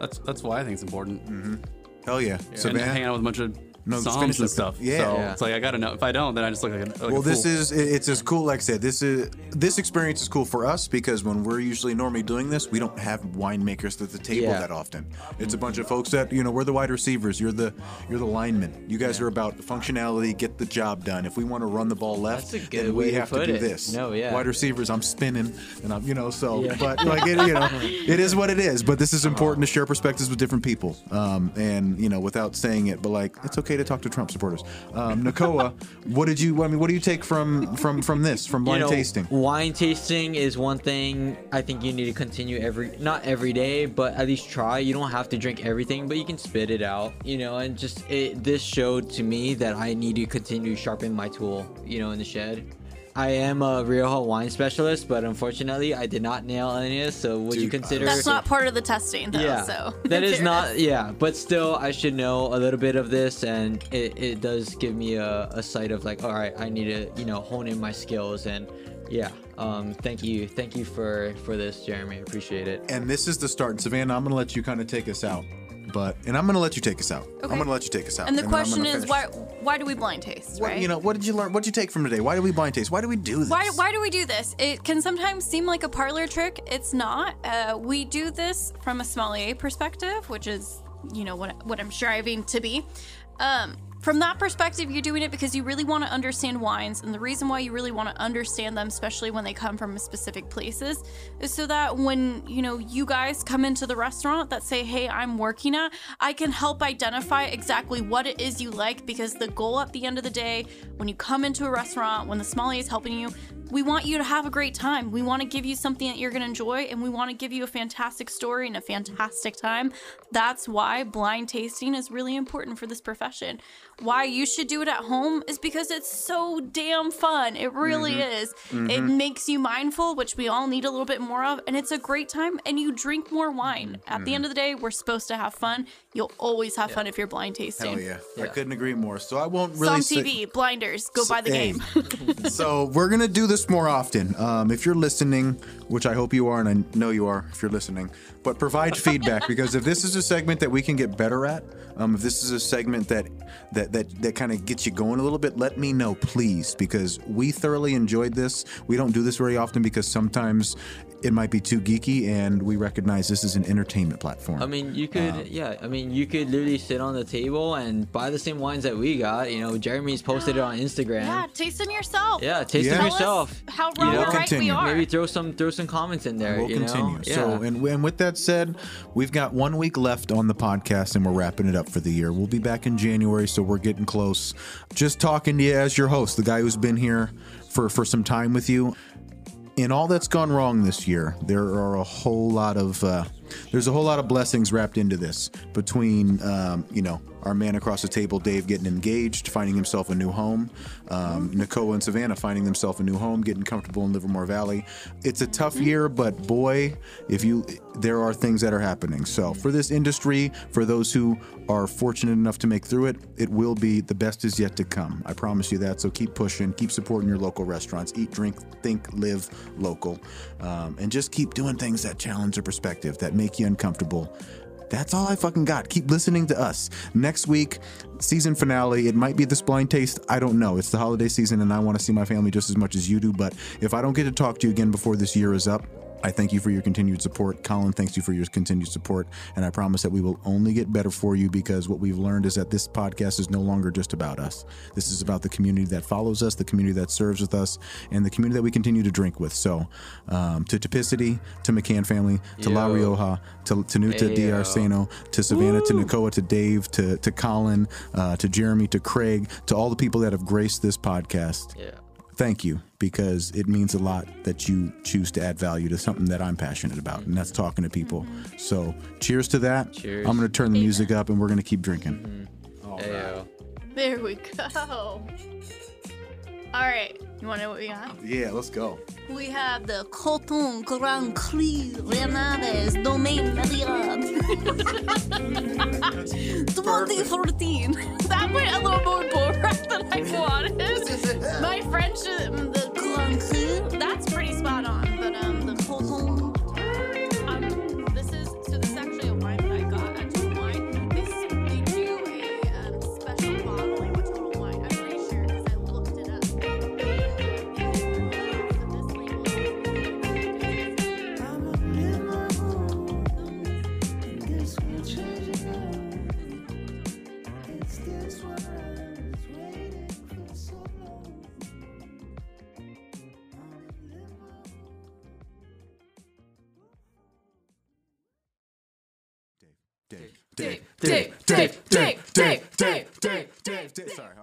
Speaker 2: that's that's why I think it's important.
Speaker 1: Hell yeah,
Speaker 2: and hang
Speaker 1: Savannah.
Speaker 2: out with a bunch of
Speaker 1: No, let's
Speaker 2: songs and stuff.
Speaker 1: Yeah.
Speaker 2: So
Speaker 4: Yeah.
Speaker 2: it's like I gotta know. If I don't, then I just look like a, like
Speaker 1: Well,
Speaker 2: a
Speaker 1: this is it's as cool. Like I said, this is this experience is cool for us because when we're usually normally doing this, we don't have winemakers at the table
Speaker 4: Yeah.
Speaker 1: that often. It's a bunch of folks that you know we're the wide receivers. You're the you're the linemen. You guys are about functionality, get the job done. If we want to run the ball left,
Speaker 4: That's a good
Speaker 1: then we
Speaker 4: way to
Speaker 1: have to do
Speaker 4: it.
Speaker 1: this.
Speaker 4: No, yeah.
Speaker 1: Wide receivers, I'm spinning, and I'm you know so.
Speaker 4: Yeah.
Speaker 1: But like it, you know, it is what it is. But this is important to share perspectives with different people. Um, and you know, without saying it, but like it's okay to talk to Trump supporters. Um, Nakoa, what did you? I mean, what do you take from from from this from blind
Speaker 4: you know,
Speaker 1: tasting?
Speaker 4: Wine tasting is one thing I think you need to continue every not every day, but at least try. You don't have to drink everything, but you can spit it out, you know, and just it this showed to me that I need to continue to sharpen my tool, you know, in the shed. I am a Rioja wine specialist, but unfortunately I did not nail any of this, so would you consider
Speaker 3: That's not part of the testing, though.
Speaker 4: yeah,
Speaker 3: So
Speaker 4: that is not yeah, but still I should know a little bit of this, and it, it does give me a, a sight of like, all right, I need to you know hone in my skills, and yeah, um, thank you, thank you for for this, Jeremy, I appreciate it.
Speaker 1: And this is the start. Savannah, I'm going to let you kind of take us out. But and I'm to let you take us out. I'm going to let you take us out.
Speaker 3: And the question is, why why do we blind taste?
Speaker 1: What,
Speaker 3: right?
Speaker 1: you know, what did you learn? What did you take from today? Why do we blind taste? Why do we do this?
Speaker 3: Why, why do we do this? It can sometimes seem like a parlor trick. It's not. Uh, we do this from a sommelier perspective, which is, you know, what, what I'm striving to be. Um, from that perspective, you're doing it because you really want to understand wines. And the reason why you really want to understand them, especially when they come from specific places, is so that when, you know, you guys come into the restaurant that say, hey, I'm working at, I can help identify exactly what it is you like because the goal at the end of the day, when you come into a restaurant, when the sommelier is helping you, we want you to have a great time. We want to give you something that you're going to enjoy, and we want to give you a fantastic story and a fantastic time. That's why blind tasting is really important for this profession. Why you should do it at home is because it's so damn fun. It really mm-hmm. is. It mm-hmm. makes you mindful, which we all need a little bit more of, and it's a great time, and you drink more wine. At the end mm-hmm. of the day, we're supposed to have fun. You'll always have fun if you're blind tasting.
Speaker 1: Hell yeah. I couldn't agree more. So I won't really
Speaker 3: Some
Speaker 1: say-
Speaker 3: TV, blinders, go buy the
Speaker 1: Hey.
Speaker 3: game.
Speaker 1: so we're gonna do this more often. Um, if you're listening, which I hope you are, and I know you are, if you're listening, but provide feedback because if this is a segment that we can get better at, um, if this is a segment that that that that kind of gets you going a little bit, let me know, please, because we thoroughly enjoyed this. We don't do this very often because sometimes it might be too geeky, and we recognize this is an entertainment platform.
Speaker 4: I mean, you could, um, yeah. I mean, you could literally sit on the table and buy the same wines that we got. You know, Jeremy's posted it on Instagram.
Speaker 3: Yeah, taste them yourself.
Speaker 4: Yeah, taste
Speaker 1: Yeah.
Speaker 4: them
Speaker 3: Tell
Speaker 4: yourself.
Speaker 3: us how wrong
Speaker 1: We'll
Speaker 3: or right
Speaker 1: continue.
Speaker 3: we are.
Speaker 4: Maybe throw some throw some comments in there.
Speaker 1: We'll
Speaker 4: you
Speaker 1: continue.
Speaker 4: Know?
Speaker 1: So,
Speaker 4: Yeah.
Speaker 1: and, and with that said, we've got one week left on the podcast and we're wrapping it up for the year. We'll be back in January, so we're getting close. Just talking to you as your host, the guy who's been here for, for some time with you. In all that's gone wrong this year, there are a whole lot of uh, there's a whole lot of blessings wrapped into this between um, you know our man across the table, Dave, getting engaged, finding himself a new home, um, Nakoa and Savannah finding themselves a new home, getting comfortable in Livermore Valley. It's a tough year, but boy, if you there are things that are happening. So for this industry, for those who are fortunate enough to make through it, it will be the best is yet to come. I promise you that. So keep pushing, keep supporting your local restaurants, eat, drink, think, live local, um, and just keep doing things that challenge your perspective, that make you uncomfortable. That's all I fucking got. Keep listening to us. Next week, season finale. It might be this blind taste. I don't know. It's the holiday season and I want to see my family just as much as you do. But if I don't get to talk to you again before this year is up, I thank you for your continued support. Colin, thanks you for your continued support. And I promise that we will only get better for you because what we've learned is that this podcast is no longer just about us. This is about the community that follows us, the community that serves with us, and the community that we continue to drink with. So, um, to Topicity, to McCann family, to La Rioja, to Tanuta
Speaker 4: Ayo.
Speaker 1: D. Arceno, to Savannah, to Nakoa, to Dave, to, to Colin, uh, to Jeremy, to Craig, to all the people that have graced this podcast
Speaker 4: yeah.
Speaker 1: Thank you because it means a lot that you choose to add value to something that I'm passionate about, and that's talking to people. So, cheers to that.
Speaker 4: Cheers.
Speaker 1: I'm going to turn the music up and we're going to keep drinking. Mm.
Speaker 4: Ayo.
Speaker 3: There we go. All right, you want to know what we got?
Speaker 1: Yeah, let's go.
Speaker 3: We have the Corton Grand Cru Renades Domaine Marriott 2014. That went a little more boring than I wanted. My French, the Grand Cru, that's pretty spot on. But um,
Speaker 1: Dave,
Speaker 3: Dave, Dave, Dave, Dave, Dave, Dave, Dave,
Speaker 1: Dave. Sorry. Okay. That